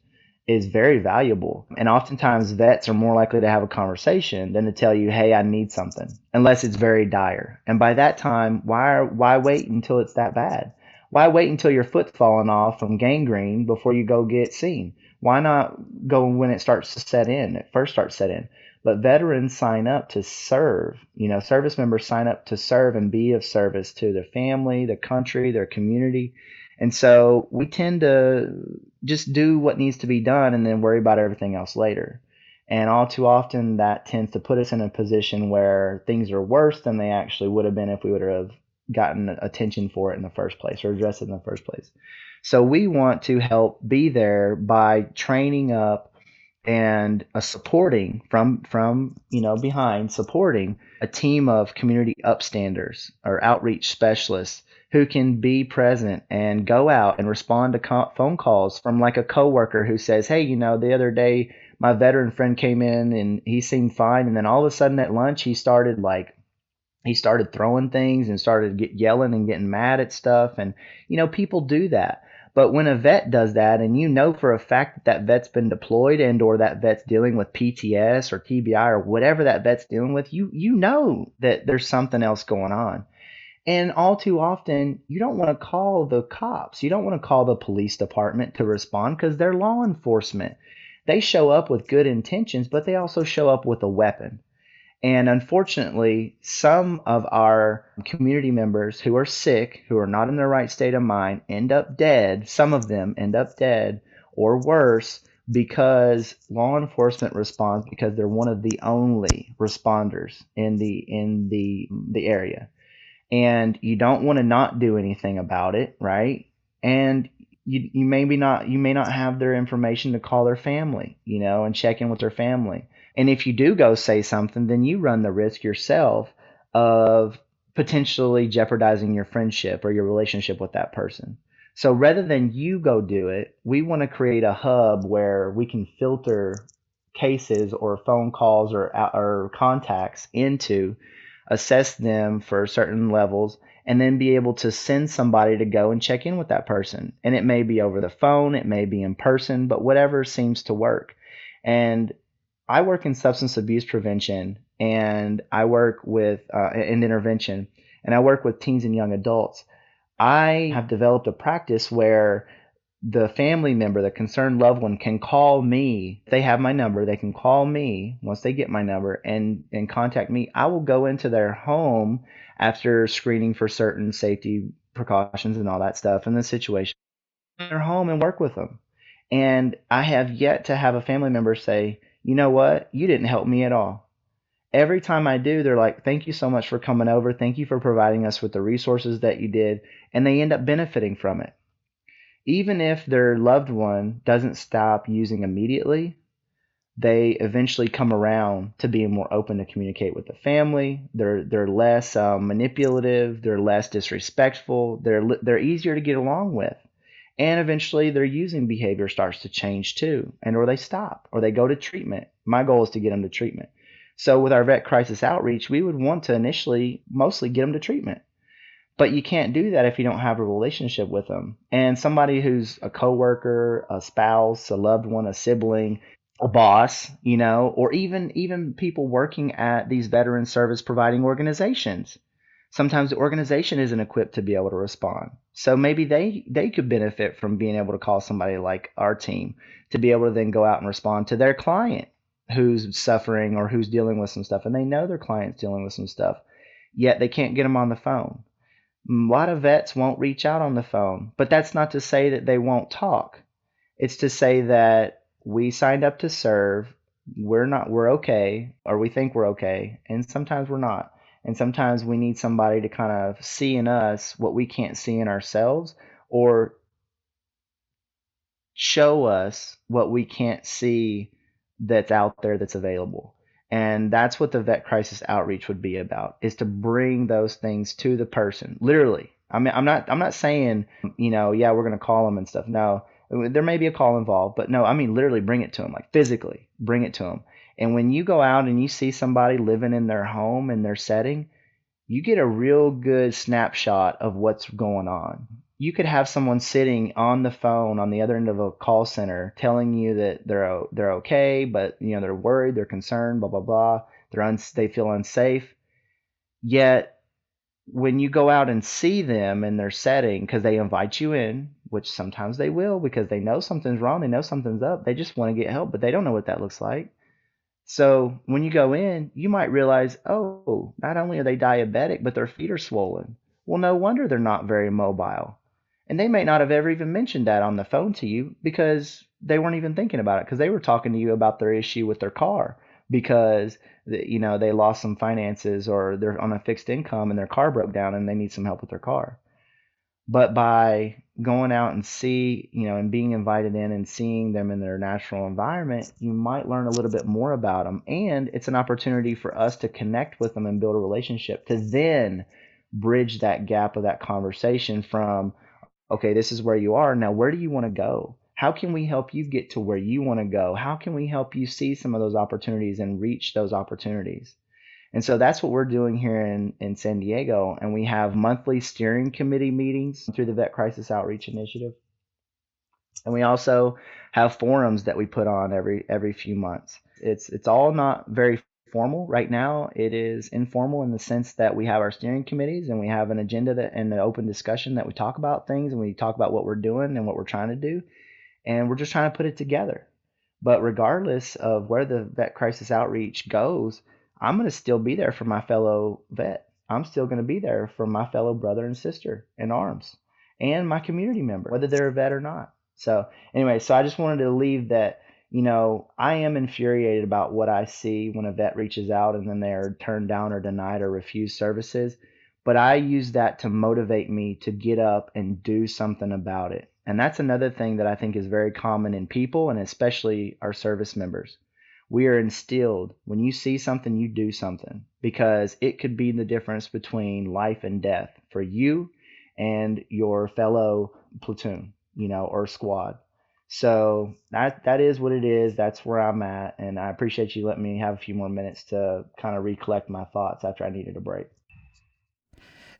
S4: is very valuable. And oftentimes vets are more likely to have a conversation than to tell you, "Hey, I need something," unless it's very dire. And by that time, why why wait until it's that bad? Why wait until your foot's falling off from gangrene before you go get seen? Why not go when it starts to set in? It first starts set in. But veterans sign up to serve. You know, service members sign up to serve and be of service to their family, their country, their community. And so we tend to just do what needs to be done and then worry about everything else later. And all too often, that tends to put us in a position where things are worse than they actually would have been if we would have gotten attention for it in the first place or addressed it in the first place. So we want to help be there by training up and a supporting from from you know behind supporting a team of community upstanders or outreach specialists who can be present and go out and respond to phone calls from like a coworker who says, "Hey, you know, the other day my veteran friend came in and he seemed fine, and then all of a sudden at lunch he started like." He started throwing things and started get yelling and getting mad at stuff. And, you know, people do that. But when a vet does that, and you know for a fact that that vet's been deployed and or that vet's dealing with PTS or TBI or whatever that vet's dealing with, you you know that there's something else going on. And all too often, you don't want to call the cops. You don't want to call the police department to respond because they're law enforcement. They show up with good intentions, but they also show up with a weapon. And unfortunately, some of our community members who are sick, who are not in their right state of mind, end up dead. Some of them end up dead or worse because law enforcement responds because they're one of the only responders in the in the the area and you don't want to not do anything about it, right? And you you maybe not you may not have their information to call their family, you know, and check in with their family. And if you do go say something, then you run the risk yourself of potentially jeopardizing your friendship or your relationship with that person. So rather than you go do it, we want to create a hub where we can filter cases or phone calls or or contacts into assess them for certain levels and then be able to send somebody to go and check in with that person. And it may be over the phone, it may be in person, but whatever seems to work. And I work in substance abuse prevention and I work with uh, in intervention and I work with teens and young adults. I have developed a practice where the family member, the concerned loved one, can call me. They have my number, they can call me once they get my number and, and contact me. I will go into their home after screening for certain safety precautions and all that stuff in the situation. Their home and work with them. And I have yet to have a family member say, you know what, you didn't help me at all. Every time I do, they're like, thank you so much for coming over. Thank you for providing us with the resources that you did. And they end up benefiting from it even if their loved one doesn't stop using immediately, they eventually come around to being more open to communicate with the family. They're they're less um, manipulative. They're less disrespectful. They're they're easier to get along with, and eventually their using behavior starts to change too, and or they stop or they go to treatment. My goal is to get them to treatment. So with our vet crisis outreach, we would want to initially mostly get them to treatment but you can't do that if you don't have a relationship with them. And somebody who's a coworker, a spouse, a loved one, a sibling, a boss, you know, or even even people working at these veteran service providing organizations. Sometimes the organization isn't equipped to be able to respond. So maybe they they could benefit from being able to call somebody like our team to be able to then go out and respond to their client who's suffering or who's dealing with some stuff and they know their client's dealing with some stuff yet they can't get them on the phone a lot of vets won't reach out on the phone, but that's not to say that they won't talk. It's to say that we signed up to serve, we're not we're okay or we think we're okay, and sometimes we're not. And sometimes we need somebody to kind of see in us what we can't see in ourselves or show us what we can't see that's out there that's available. And that's what the vet crisis outreach would be about is to bring those things to the person. Literally. I mean I'm not I'm not saying, you know, yeah, we're going to call them and stuff. No. There may be a call involved, but no, I mean literally bring it to them, like physically bring it to them. And when you go out and you see somebody living in their home in their setting, you get a real good snapshot of what's going on you could have someone sitting on the phone on the other end of a call center telling you that they're they're okay, but you know they're worried, they're concerned, blah blah blah. They're un- they feel unsafe. Yet when you go out and see them in their setting because they invite you in, which sometimes they will because they know something's wrong, they know something's up, they just want to get help, but they don't know what that looks like. So when you go in, you might realize, oh, not only are they diabetic, but their feet are swollen. Well, no wonder they're not very mobile. And they may not have ever even mentioned that on the phone to you because they weren't even thinking about it because they were talking to you about their issue with their car because you know they lost some finances or they're on a fixed income and their car broke down and they need some help with their car. But by going out and see, you know, and being invited in and seeing them in their natural environment, you might learn a little bit more about them. And it's an opportunity for us to connect with them and build a relationship to then bridge that gap of that conversation from okay, this is where you are. Now, where do you want to go? How can we help you get to where you want to go? How can we help you see some of those opportunities and reach those opportunities? And so that's what we're doing here in, in San Diego. And we have monthly steering committee meetings through the Vet Crisis Outreach Initiative. And we also have forums that we put on every every few months. It's it's all not very formal right now. It is informal in the sense that we have our steering committees and we have an agenda that and an open discussion that we talk about things and we talk about what we're doing and what we're trying to do, and we're just trying to put it together. But regardless of where the vet crisis outreach goes, I'm going to still be there for my fellow vet. I'm still going to be there for my fellow brother and sister in arms and my community member, whether they're a vet or not. So, anyway, so I just wanted to leave that you know, I am infuriated about what I see when a vet reaches out and then they're turned down or denied or refused services. but I use that to motivate me to get up and do something about it. And that's another thing that I think is very common in people and especially our service members. We are instilled when you see something, you do something because it could be the difference between life and death for you and your fellow platoon, you know, or squad. So that that is what it is. That's where I'm at, and I appreciate you letting me have a few more minutes to kind of recollect my thoughts after I needed a break.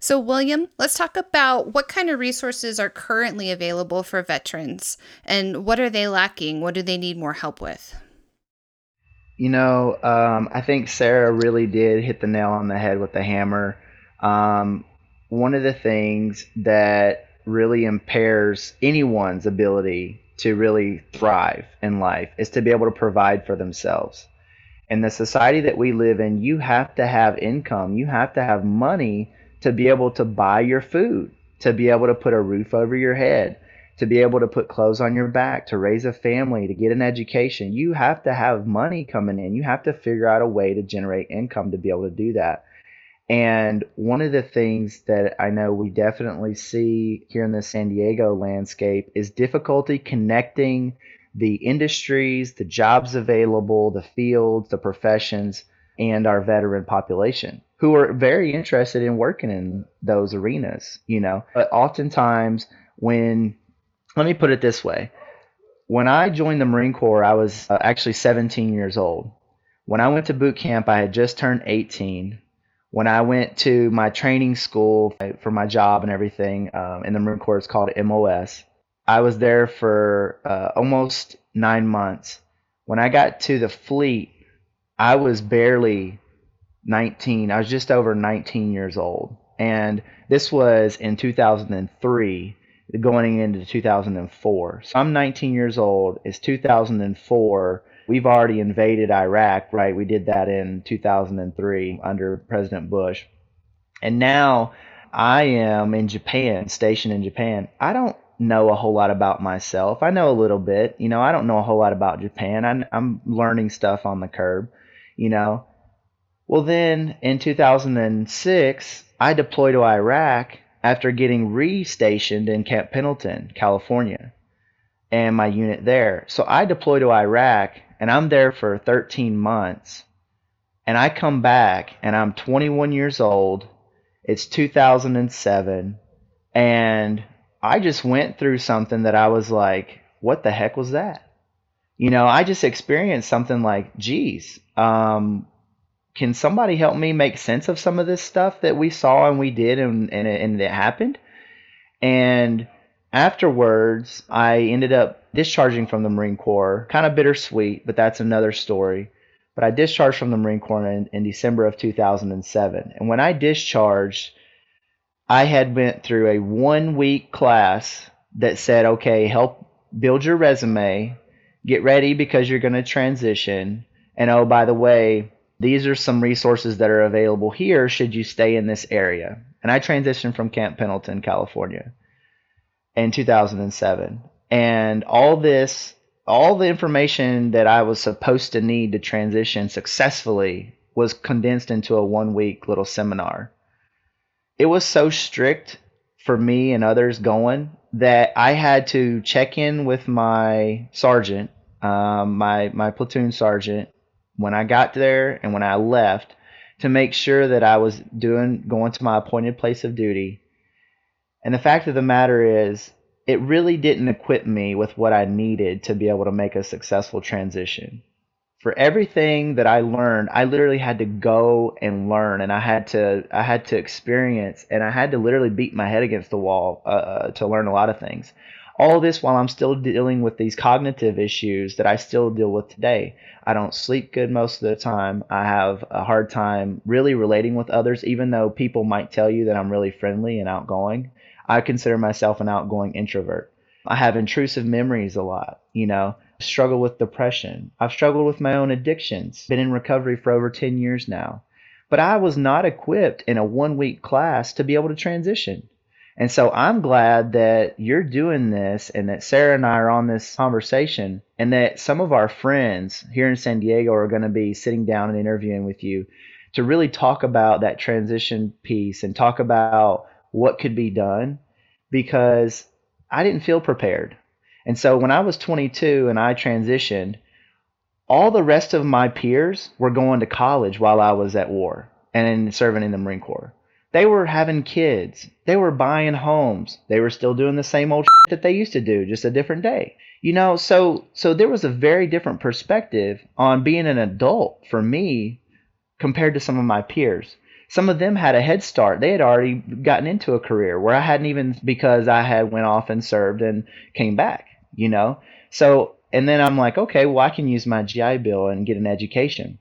S2: So, William, let's talk about what kind of resources are currently available for veterans and what are they lacking? What do they need more help with?
S4: You know, um, I think Sarah really did hit the nail on the head with the hammer. Um, one of the things that really impairs anyone's ability to really thrive in life is to be able to provide for themselves. In the society that we live in, you have to have income, you have to have money to be able to buy your food, to be able to put a roof over your head, to be able to put clothes on your back, to raise a family, to get an education. You have to have money coming in. You have to figure out a way to generate income to be able to do that. And one of the things that I know we definitely see here in the San Diego landscape is difficulty connecting the industries, the jobs available, the fields, the professions, and our veteran population who are very interested in working in those arenas, you know. But oftentimes, when, let me put it this way when I joined the Marine Corps, I was uh, actually 17 years old. When I went to boot camp, I had just turned 18 when I went to my training school for my job and everything um, in the Marine Corps, it's called MOS. I was there for uh, almost nine months. When I got to the fleet, I was barely 19. I was just over 19 years old. And this was in 2003, going into 2004. So I'm 19 years old. It's 2004 We've already invaded Iraq, right? We did that in 2003 under President Bush. And now I am in Japan, stationed in Japan. I don't know a whole lot about myself. I know a little bit. You know, I don't know a whole lot about Japan. I'm, I'm learning stuff on the curb, you know. Well, then in 2006, I deployed to Iraq after getting restationed in Camp Pendleton, California, and my unit there. So I deployed to Iraq and I'm there for 13 months, and I come back and I'm 21 years old. It's 2007, and I just went through something that I was like, what the heck was that? You know, I just experienced something like, geez, um, can somebody help me make sense of some of this stuff that we saw and we did and, and, it, and it happened? And afterwards, I ended up discharging from the Marine Corps. Kind of bittersweet, but that's another story. But I discharged from the Marine Corps in, in December of 2007. And when I discharged, I had went through a one week class that said, okay, help build your resume, get ready because you're going to transition. And oh, by the way, these are some resources that are available here should you stay in this area. And I transitioned from Camp Pendleton, California in 2007 and all this all the information that I was supposed to need to transition successfully was condensed into a one week little seminar. It was so strict for me and others going that I had to check in with my sergeant, um, my my platoon sergeant, when I got there and when I left, to make sure that I was doing going to my appointed place of duty. And the fact of the matter is, it really didn't equip me with what I needed to be able to make a successful transition. For everything that I learned, I literally had to go and learn, and I had to I had to experience, and I had to literally beat my head against the wall uh, uh to learn a lot of things. All this while I'm still dealing with these cognitive issues that I still deal with today. I don't sleep good most of the time. I have a hard time really relating with others, even though people might tell you that I'm really friendly and outgoing. I consider myself an outgoing introvert. I have intrusive memories a lot, you know, struggle with depression. I've struggled with my own addictions, been in recovery for over 10 years now. But I was not equipped in a one week class to be able to transition. And so I'm glad that you're doing this and that Sarah and I are on this conversation and that some of our friends here in San Diego are going to be sitting down and interviewing with you to really talk about that transition piece and talk about what could be done because I didn't feel prepared. And so when I was 22 and I transitioned, all the rest of my peers were going to college while I was at war and serving in the Marine Corps. They were having kids. They were buying homes. They were still doing the same old that they used to do, just a different day. You know, so so there was a very different perspective on being an adult for me compared to some of my peers. Some of them had a head start. They had already gotten into a career where I hadn't even because I had went off and served and came back, you know. So and then I'm like, okay, well I can use my GI Bill and get an education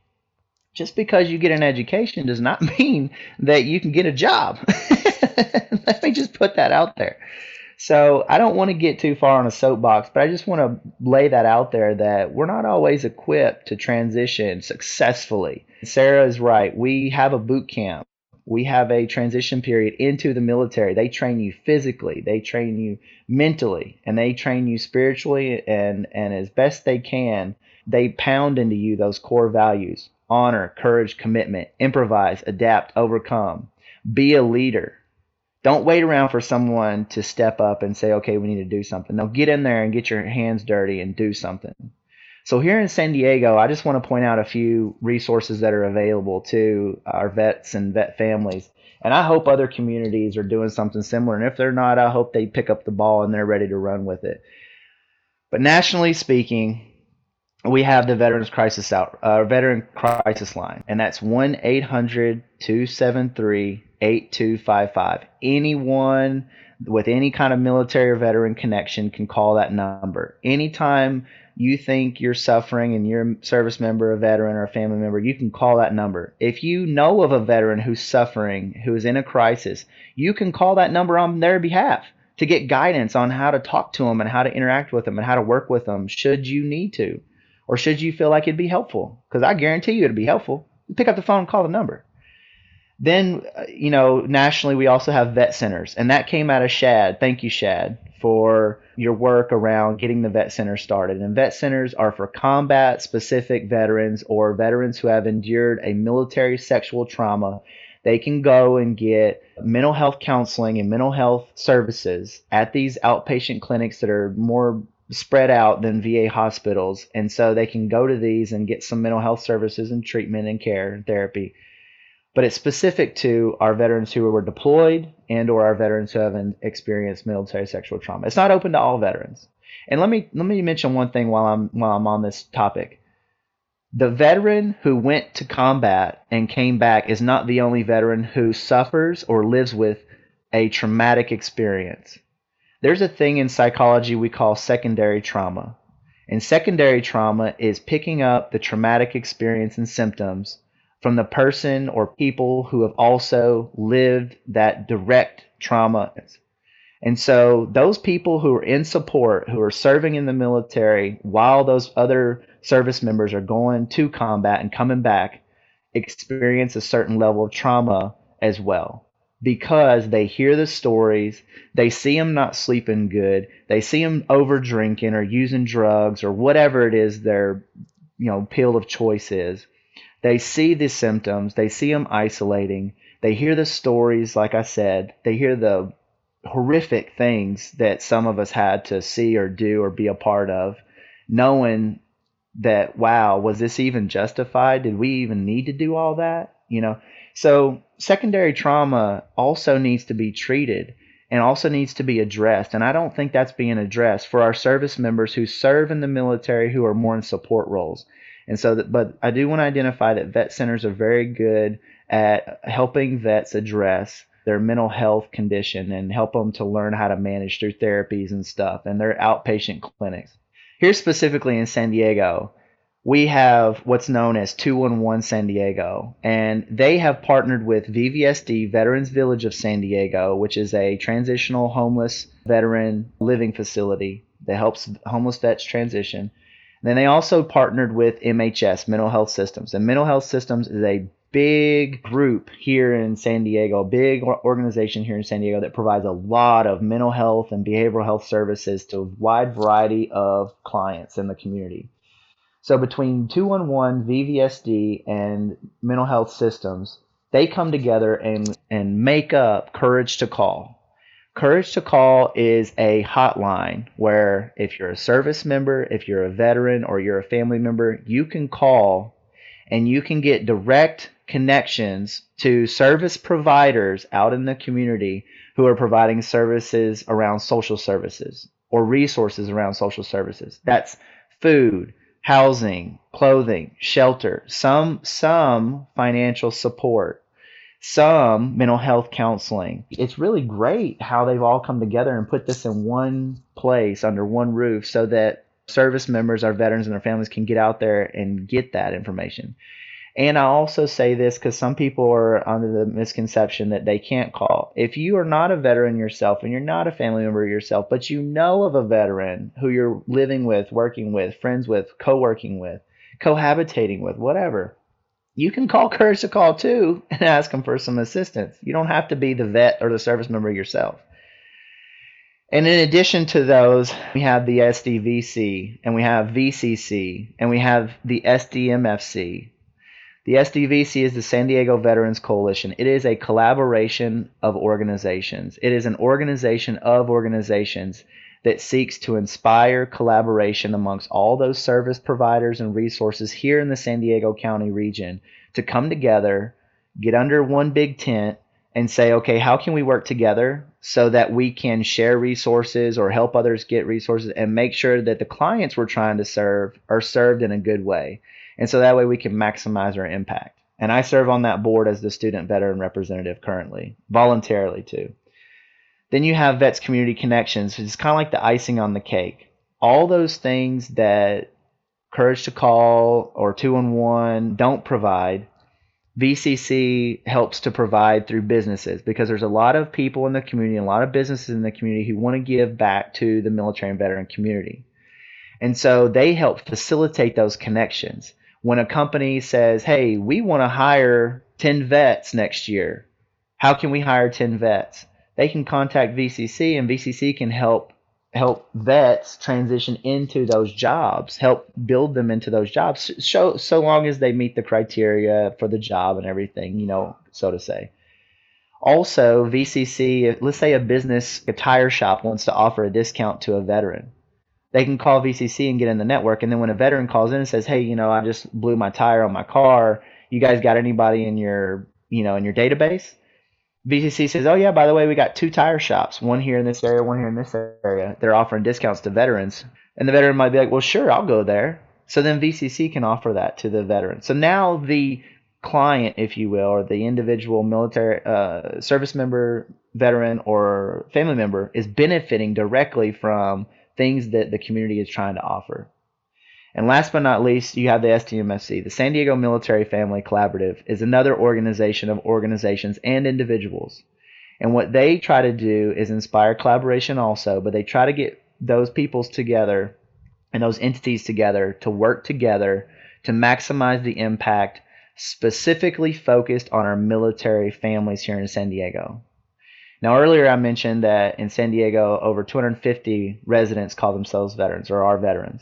S4: just because you get an education does not mean that you can get a job. Let me just put that out there. So I don't want to get too far on a soapbox, but I just want to lay that out there that we're not always equipped to transition successfully. Sarah is right. We have a boot camp. We have a transition period into the military. They train you physically, they train you mentally, and they train you spiritually and and as best they can, they pound into you those core values honor, courage, commitment, improvise, adapt, overcome. Be a leader. Don't wait around for someone to step up and say, okay, we need to do something. No, get in there and get your hands dirty and do something. So here in San Diego, I just want to point out a few resources that are available to our vets and vet families. And I hope other communities are doing something similar. And if they're not, I hope they pick up the ball and they're ready to run with it. But nationally speaking, we have the Veterans Crisis out, uh, Veteran Crisis Line, and that's 1 800 273 8255. Anyone with any kind of military or veteran connection can call that number. Anytime you think you're suffering and you're a service member, a veteran, or a family member, you can call that number. If you know of a veteran who's suffering, who is in a crisis, you can call that number on their behalf to get guidance on how to talk to them and how to interact with them and how to work with them should you need to. Or should you feel like it'd be helpful? Because I guarantee you it'd be helpful. Pick up the phone call the number. Then, uh, you know, nationally, we also have vet centers, and that came out of Shad. Thank you, Shad, for your work around getting the vet center started. And vet centers are for combat specific veterans or veterans who have endured a military sexual trauma. They can go and get mental health counseling and mental health services at these outpatient clinics that are more spread out than VA hospitals. And so they can go to these and get some mental health services and treatment and care and therapy. But it's specific to our veterans who were deployed and or our veterans who have experienced military sexual trauma. It's not open to all veterans. And let me let me mention one thing while I'm while I'm on this topic. The veteran who went to combat and came back is not the only veteran who suffers or lives with a traumatic experience. There's a thing in psychology we call secondary trauma. And secondary trauma is picking up the traumatic experience and symptoms from the person or people who have also lived that direct trauma. And so those people who are in support, who are serving in the military while those other service members are going to combat and coming back, experience a certain level of trauma as well because they hear the stories, they see them not sleeping good, they see them over drinking or using drugs or whatever it is their you know pill of choice is. They see the symptoms, they see them isolating, they hear the stories like I said, they hear the horrific things that some of us had to see or do or be a part of, knowing that wow, was this even justified? Did we even need to do all that? You know, so secondary trauma also needs to be treated and also needs to be addressed. And I don't think that's being addressed for our service members who serve in the military who are more in support roles. And so, that, but I do want to identify that vet centers are very good at helping vets address their mental health condition and help them to learn how to manage through therapies and stuff. And they're outpatient clinics. Here specifically in San Diego, we have what's known as 211 San Diego, and they have partnered with VVSD Veterans Village of San Diego, which is a transitional homeless veteran living facility that helps homeless vets transition. And then they also partnered with MHS, Mental Health Systems, and Mental Health Systems is a big group here in San Diego, big organization here in San Diego that provides a lot of mental health and behavioral health services to a wide variety of clients in the community. So between 211, VVSD, and mental health systems, they come together and, and make up Courage to Call. Courage to Call is a hotline where if you're a service member, if you're a veteran, or you're a family member, you can call and you can get direct connections to service providers out in the community who are providing services around social services or resources around social services. That's food, housing, clothing, shelter, some some financial support, some mental health counseling. It's really great how they've all come together and put this in one place under one roof so that service members, our veterans and their families can get out there and get that information. And I also say this because some people are under the misconception that they can't call. If you are not a veteran yourself and you're not a family member yourself, but you know of a veteran who you're living with, working with, friends with, co working with, cohabitating with, whatever, you can call Courage to Call too and ask them for some assistance. You don't have to be the vet or the service member yourself. And in addition to those, we have the SDVC and we have VCC and we have the SDMFC the SDVC is the San Diego Veterans Coalition. It is a collaboration of organizations. It is an organization of organizations that seeks to inspire collaboration amongst all those service providers and resources here in the San Diego County region to come together, get under one big tent, and say, okay, how can we work together so that we can share resources or help others get resources and make sure that the clients we're trying to serve are served in a good way? And so that way we can maximize our impact. And I serve on that board as the student veteran representative currently, voluntarily too. Then you have Vets Community Connections, which is kind of like the icing on the cake. All those things that Courage to Call or 211 don't provide, VCC helps to provide through businesses because there's a lot of people in the community, a lot of businesses in the community who want to give back to the military and veteran community. And so they help facilitate those connections when a company says, hey, we want to hire 10 vets next year, how can we hire 10 vets? They can contact VCC and VCC can help help vets transition into those jobs, help build them into those jobs, so, so long as they meet the criteria for the job and everything, you know, so to say. Also, VCC, let's say a business, a tire shop wants to offer a discount to a veteran they can call VCC and get in the network. And then when a veteran calls in and says, "Hey, you know, I just blew my tire on my car. You guys got anybody in your, you know, in your database?" VCC says, "Oh yeah, by the way, we got two tire shops, one here in this area, one here in this area. They're offering discounts to veterans." And the veteran might be like, "Well, sure, I'll go there." So then VCC can offer that to the veteran. So now the client, if you will, or the individual military uh, service member, veteran, or family member is benefiting directly from things that the community is trying to offer. And last but not least, you have the SDMFC. The San Diego Military Family Collaborative is another organization of organizations and individuals. And what they try to do is inspire collaboration also, but they try to get those peoples together and those entities together to work together to maximize the impact specifically focused on our military families here in San Diego. Now, earlier I mentioned that in San Diego, over 250 residents call themselves veterans or are veterans.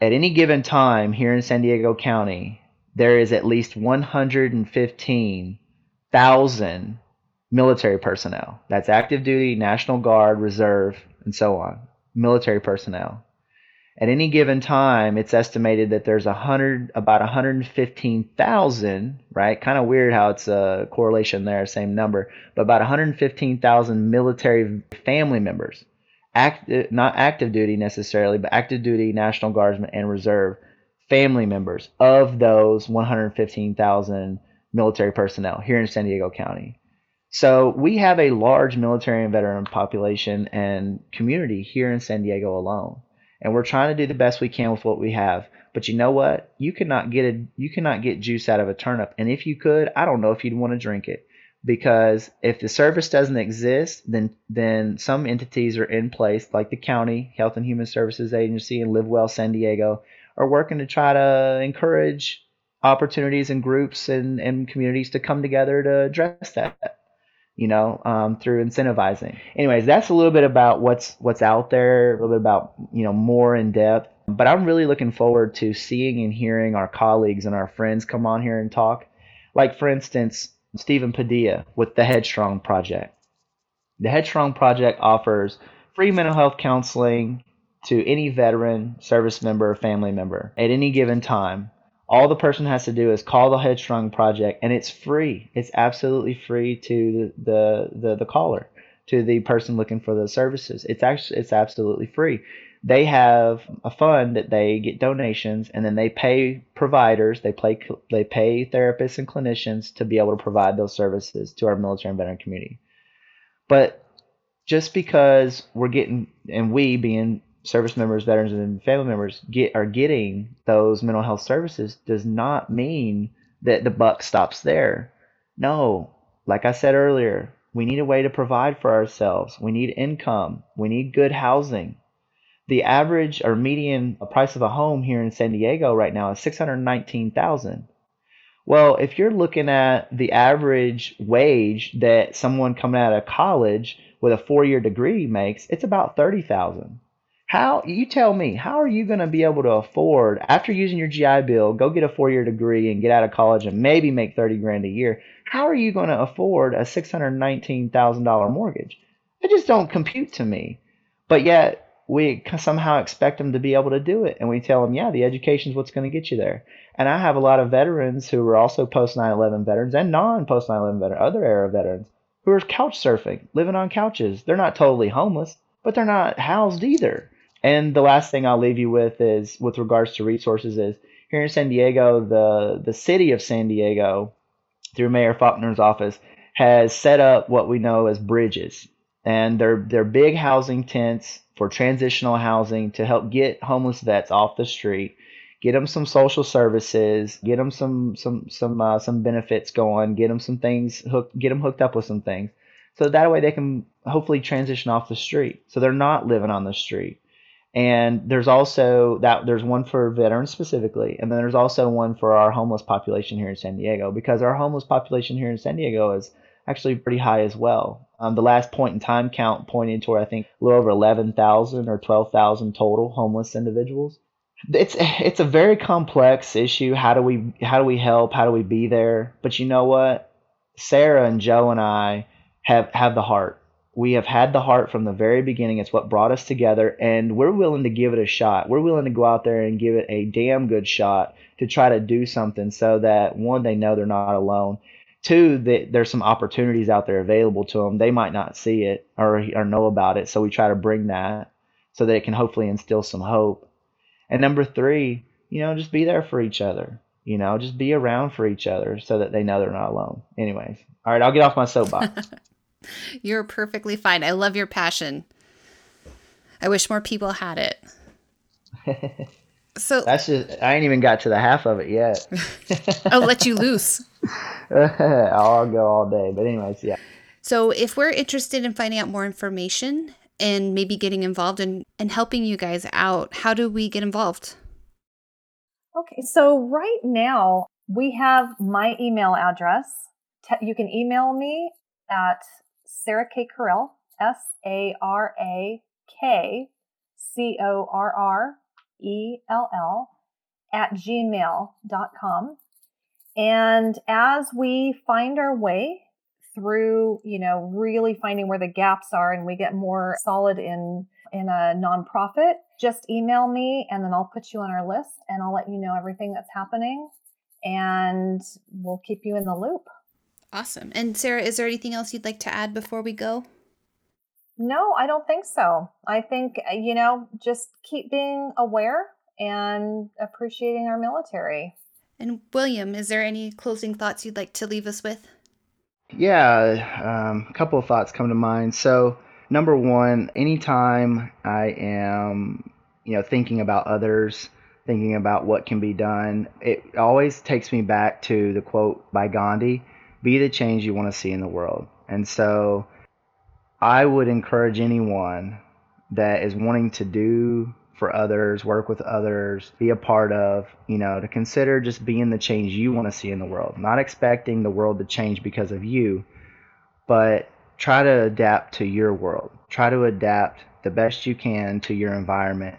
S4: At any given time here in San Diego County, there is at least 115,000 military personnel. That's active duty, National Guard, Reserve, and so on. Military personnel at any given time, it's estimated that there's hundred, about 115,000, right? Kind of weird how it's a correlation there, same number, but about 115,000 military family members, active, not active duty necessarily, but active duty, National Guardsmen, and Reserve family members of those 115,000 military personnel here in San Diego County. So we have a large military and veteran population and community here in San Diego alone and we're trying to do the best we can with what we have. But you know what? You cannot get a you cannot get juice out of a turnip. And if you could, I don't know if you'd want to drink it. Because if the service doesn't exist, then then some entities are in place, like the county Health and Human Services Agency and Live Well San Diego, are working to try to encourage opportunities and groups and, and communities to come together to address that you know, um, through incentivizing. Anyways, that's a little bit about what's what's out there, a little bit about you know more in depth. But I'm really looking forward to seeing and hearing our colleagues and our friends come on here and talk. Like, for instance, Stephen Padilla with the Headstrong Project. The Headstrong Project offers free mental health counseling to any veteran, service member, or family member at any given time. All the person has to do is call the Headstrong Project, and it's free. It's absolutely free to the, the, the, caller, to the person looking for the services. It's actually it's absolutely free they have a fund that they get donations and then they pay providers they pay they pay therapists and clinicians to be able to provide those services to our military and veteran community but just because we're getting and we being service members veterans and family members get are getting those mental health services does not mean that the buck stops there. No. Like i said earlier we need a way to provide for ourselves. We need income. We need good housing. The average or median price of a home here in San Diego right now is 619,000. Well, if you're looking at the average wage that someone coming out of college with a 4-year degree makes, it's about 30,000. How you tell me, how are you going to be able to afford after using your GI Bill, go get a 4-year degree and get out of college and maybe make 30 grand a year? How are you going to afford a $619,000 mortgage? It just don't compute to me. But yet we somehow expect them to be able to do it. And we tell them, yeah, the education is what's going to get you there. And I have a lot of veterans who are also post 9 11 veterans and non post 9 11 veterans, other era veterans, who are couch surfing, living on couches. They're not totally homeless, but they're not housed either. And the last thing I'll leave you with is, with regards to resources, is here in San Diego, the, the city of San Diego, through Mayor Faulconer's office, has set up what we know as bridges. And they're, they're big housing tents for transitional housing to help get homeless vets off the street, get them some social services, get them some some some uh, some benefits going, get them some things hooked, get them hooked up with some things, so that way they can hopefully transition off the street, so they're not living on the street. And there's also that there's one for veterans specifically, and then there's also one for our homeless population here in San Diego because our homeless population here in San Diego is actually pretty high as well. Um, the last point in time count pointed toward I think a little over 11,000 or 12,000 total homeless individuals. It's it's a very complex issue. How do we how do we help? How do we be there? But you know what? Sarah and Joe and I have have the heart. We have had the heart from the very beginning. It's what brought us together, and we're willing to give it a shot. We're willing to go out there and give it a damn good shot to try to do something so that one, they know they're not alone, Two, that there's some opportunities out there available to them. They might not see it or, or know about it. So we try to bring that so that it can hopefully instill some hope. And number three, you know, just be there for each other. You know, just be around for each other so that they know they're not alone. Anyways, all right, I'll get off my soapbox.
S2: You're perfectly fine. I love your passion. I wish more people had it.
S4: So that's just I ain't even got to the half of it yet.
S2: I'll let you loose.
S4: I'll go all day. But anyways, yeah.
S2: So if we're interested in finding out more information and maybe getting involved in and helping you guys out, how do we get involved?
S3: Okay, so right now we have my email address. You can email me at Sarah K. Correll, S A R A K C O R R E L L, at gmail.com. And as we find our way through, you know, really finding where the gaps are and we get more solid in in a nonprofit, just email me and then I'll put you on our list and I'll let you know everything that's happening and we'll keep you in the loop.
S2: Awesome. And Sarah, is there anything else you'd like to add before we go?
S3: No, I don't think so. I think, uh, you know, just keep being aware and appreciating our military.
S2: And William, is there any closing thoughts you'd like to leave us with?
S4: Yeah, um, a couple of thoughts come to mind. So, number one, anytime I am, you know, thinking about others, thinking about what can be done, it always takes me back to the quote by Gandhi be the change you want to see in the world. And so, I would encourage anyone that is wanting to do for others, work with others, be a part of, you know, to consider just being the change you want to see in the world. Not expecting the world to change because of you, but try to adapt to your world. Try to adapt the best you can to your environment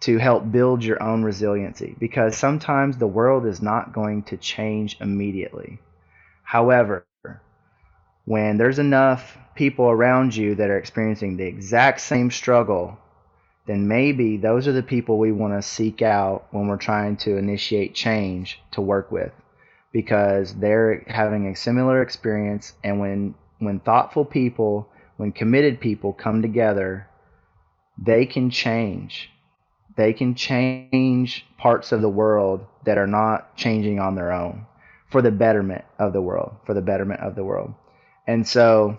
S4: to help build your own resiliency because sometimes the world is not going to change immediately. However, when there's enough people around you that are experiencing the exact same struggle, then maybe those are the people we want to seek out when we're trying to initiate change to work with because they're having a similar experience. And when when thoughtful people, when committed people come together, they can change. They can change parts of the world that are not changing on their own for the betterment of the world, for the betterment of the world. And so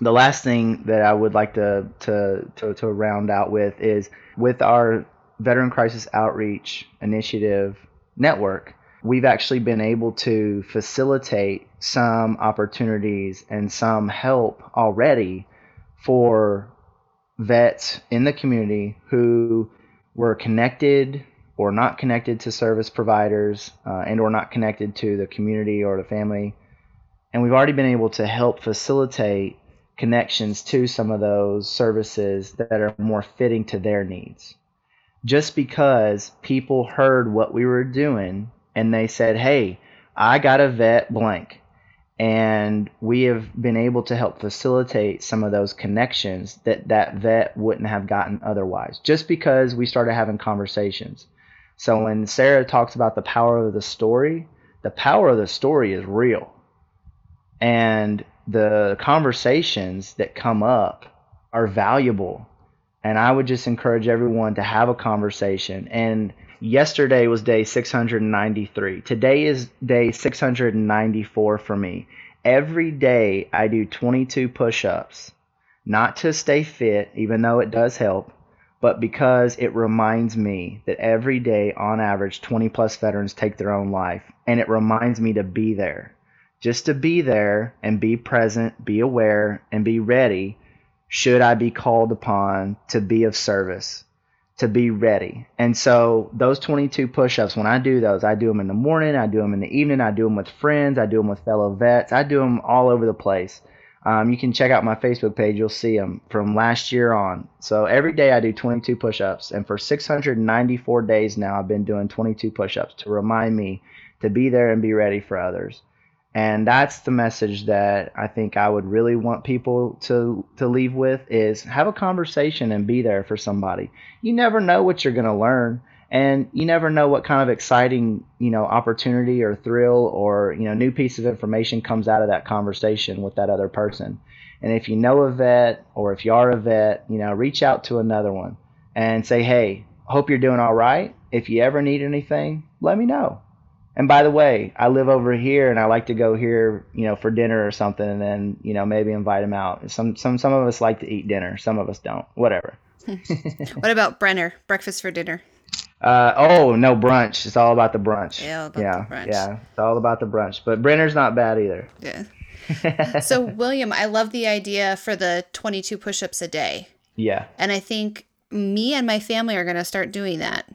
S4: the last thing that I would like to, to, to, to round out with is with our Veteran Crisis Outreach Initiative network, we've actually been able to facilitate some opportunities and some help already for vets in the community who were connected or not connected to service providers uh, and or not connected to the community or the family. And we've already been able to help facilitate connections to some of those services that are more fitting to their needs. Just because people heard what we were doing and they said hey i got a vet blank and we have been able to help facilitate some of those connections that that vet wouldn't have gotten otherwise. Just because we started having conversations so when sarah talks about the power of the story the power of the story is real and the conversations that come up are valuable and i would just encourage everyone to have a conversation and Yesterday was day 693. Today is day 694 for me. Every day I do 22 push ups, not to stay fit, even though it does help, but because it reminds me that every day, on average, 20 plus veterans take their own life. And it reminds me to be there. Just to be there and be present, be aware, and be ready should I be called upon to be of service to be ready. And so those 22 push-ups, when I do those, I do them in the morning, I do them in the evening, I do them with friends, I do them with fellow vets, I do them all over the place. Um, you can check out my Facebook page, you'll see them from last year on. So every day I do 22 push-ups, and for 694 days now, I've been doing 22 push-ups to remind me to be there and be ready for others. And that's the message that I think I would really want people to to leave with is have a conversation and be there for somebody. You never know what you're going to learn and you never know what kind of exciting, you know, opportunity or thrill or, you know, new piece of information comes out of that conversation with that other person. And if you know a vet or if you are a vet, you know, reach out to another one and say, "Hey, hope you're doing all right. If you ever need anything, let me know." And by the way, I live over here, and I like to go here, you know, for dinner or something, and then you know maybe invite him out. Some some some of us like to eat dinner, some of us don't. Whatever.
S2: what about brinner? Breakfast for dinner?
S4: Uh, oh no, brunch. It's all about the brunch.
S2: Yeah,
S4: yeah,
S2: brunch.
S4: yeah. It's all about the brunch. But brinner's not bad either.
S2: Yeah. so William, I love the idea for the 22 push-ups a day.
S4: Yeah.
S2: And I think me and my family are going to start doing that.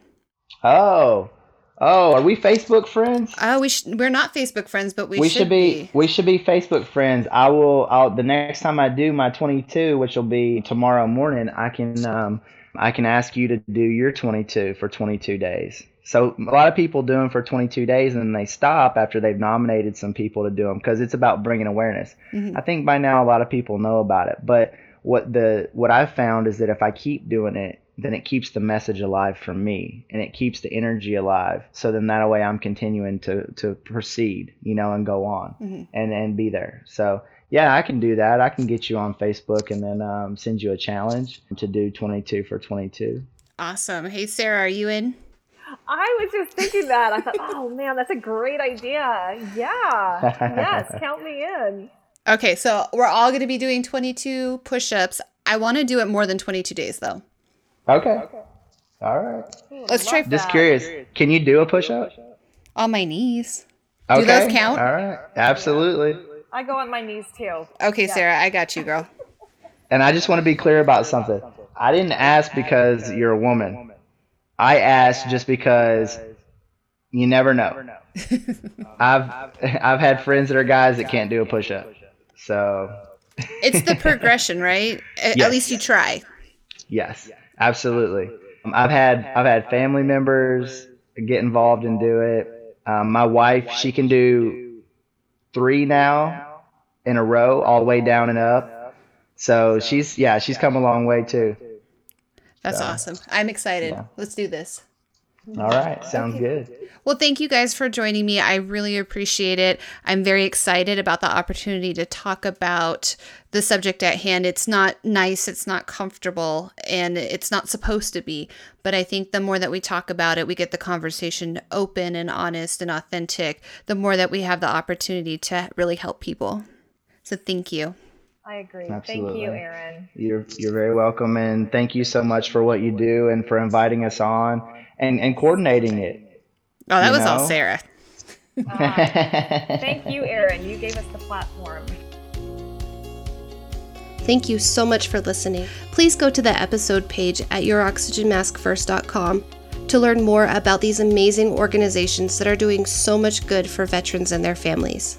S4: Oh, Oh, are we Facebook friends?
S2: Oh, we sh- we're not Facebook friends, but we,
S4: we
S2: should,
S4: should be,
S2: be.
S4: We should be Facebook friends. I will. I'll the next time I do my 22, which will be tomorrow morning. I can um I can ask you to do your 22 for 22 days. So a lot of people do them for 22 days and then they stop after they've nominated some people to do them because it's about bringing awareness. Mm-hmm. I think by now a lot of people know about it, but what the what I've found is that if I keep doing it, then it keeps the message alive for me and it keeps the energy alive. So then that way I'm continuing to, to proceed, you know, and go on mm-hmm. and, and be there. So yeah, I can do that. I can get you on Facebook and then um, send you a challenge to do 22 for 22.
S2: Awesome. Hey, Sarah, are you in?
S3: I was just thinking that. I thought, oh man, that's a great idea. Yeah. Yes, count me in.
S2: Okay, so we're all going to be doing 22 push ups. I want to do it more than 22 days, though.
S4: Okay. okay. All right.
S2: Let's try.
S4: Just curious. Can you do a push up?
S2: On my knees.
S4: Okay.
S2: Do those count?
S4: All right. Absolutely.
S3: I go on my knees too.
S2: Okay, yeah. Sarah, I got you, girl.
S4: And I just want to be clear about something. I didn't ask because you're a woman. I asked just because you never know. I've I've had friends that are guys that can't do a push up. So
S2: it's the progression, right? At, yes. at least you try.
S4: Yes. Absolutely. I've had I've had family members get involved and do it. Um, my wife, she can do three now in a row, all the way down and up. So she's yeah, she's come a long way too.
S2: That's
S4: So,
S2: awesome. I'm excited.
S4: yeah.
S2: Let's do this.
S4: All right, sounds good.
S2: Well, thank you guys for joining me. I really appreciate it. I'm very excited about the opportunity to talk about the subject at hand. It's not nice, it's not comfortable, and it's not supposed to be. But I think the more that we talk about it, we get the conversation open and honest and authentic, the more that we have the opportunity to really help people. So thank you.
S3: I agree. Thank you, Erin.
S4: You're you're very welcome, and thank you so much for what you do and for inviting us on and and coordinating it.
S2: Oh, that
S4: You
S2: was all
S4: know?
S2: Sarah.
S3: Thank you, Erin. You gave us the platform.
S1: Thank you so much for listening. Please go to the episode page at youroxygenmaskfirst.com to learn more about these amazing organizations that are doing so much good for veterans and their families.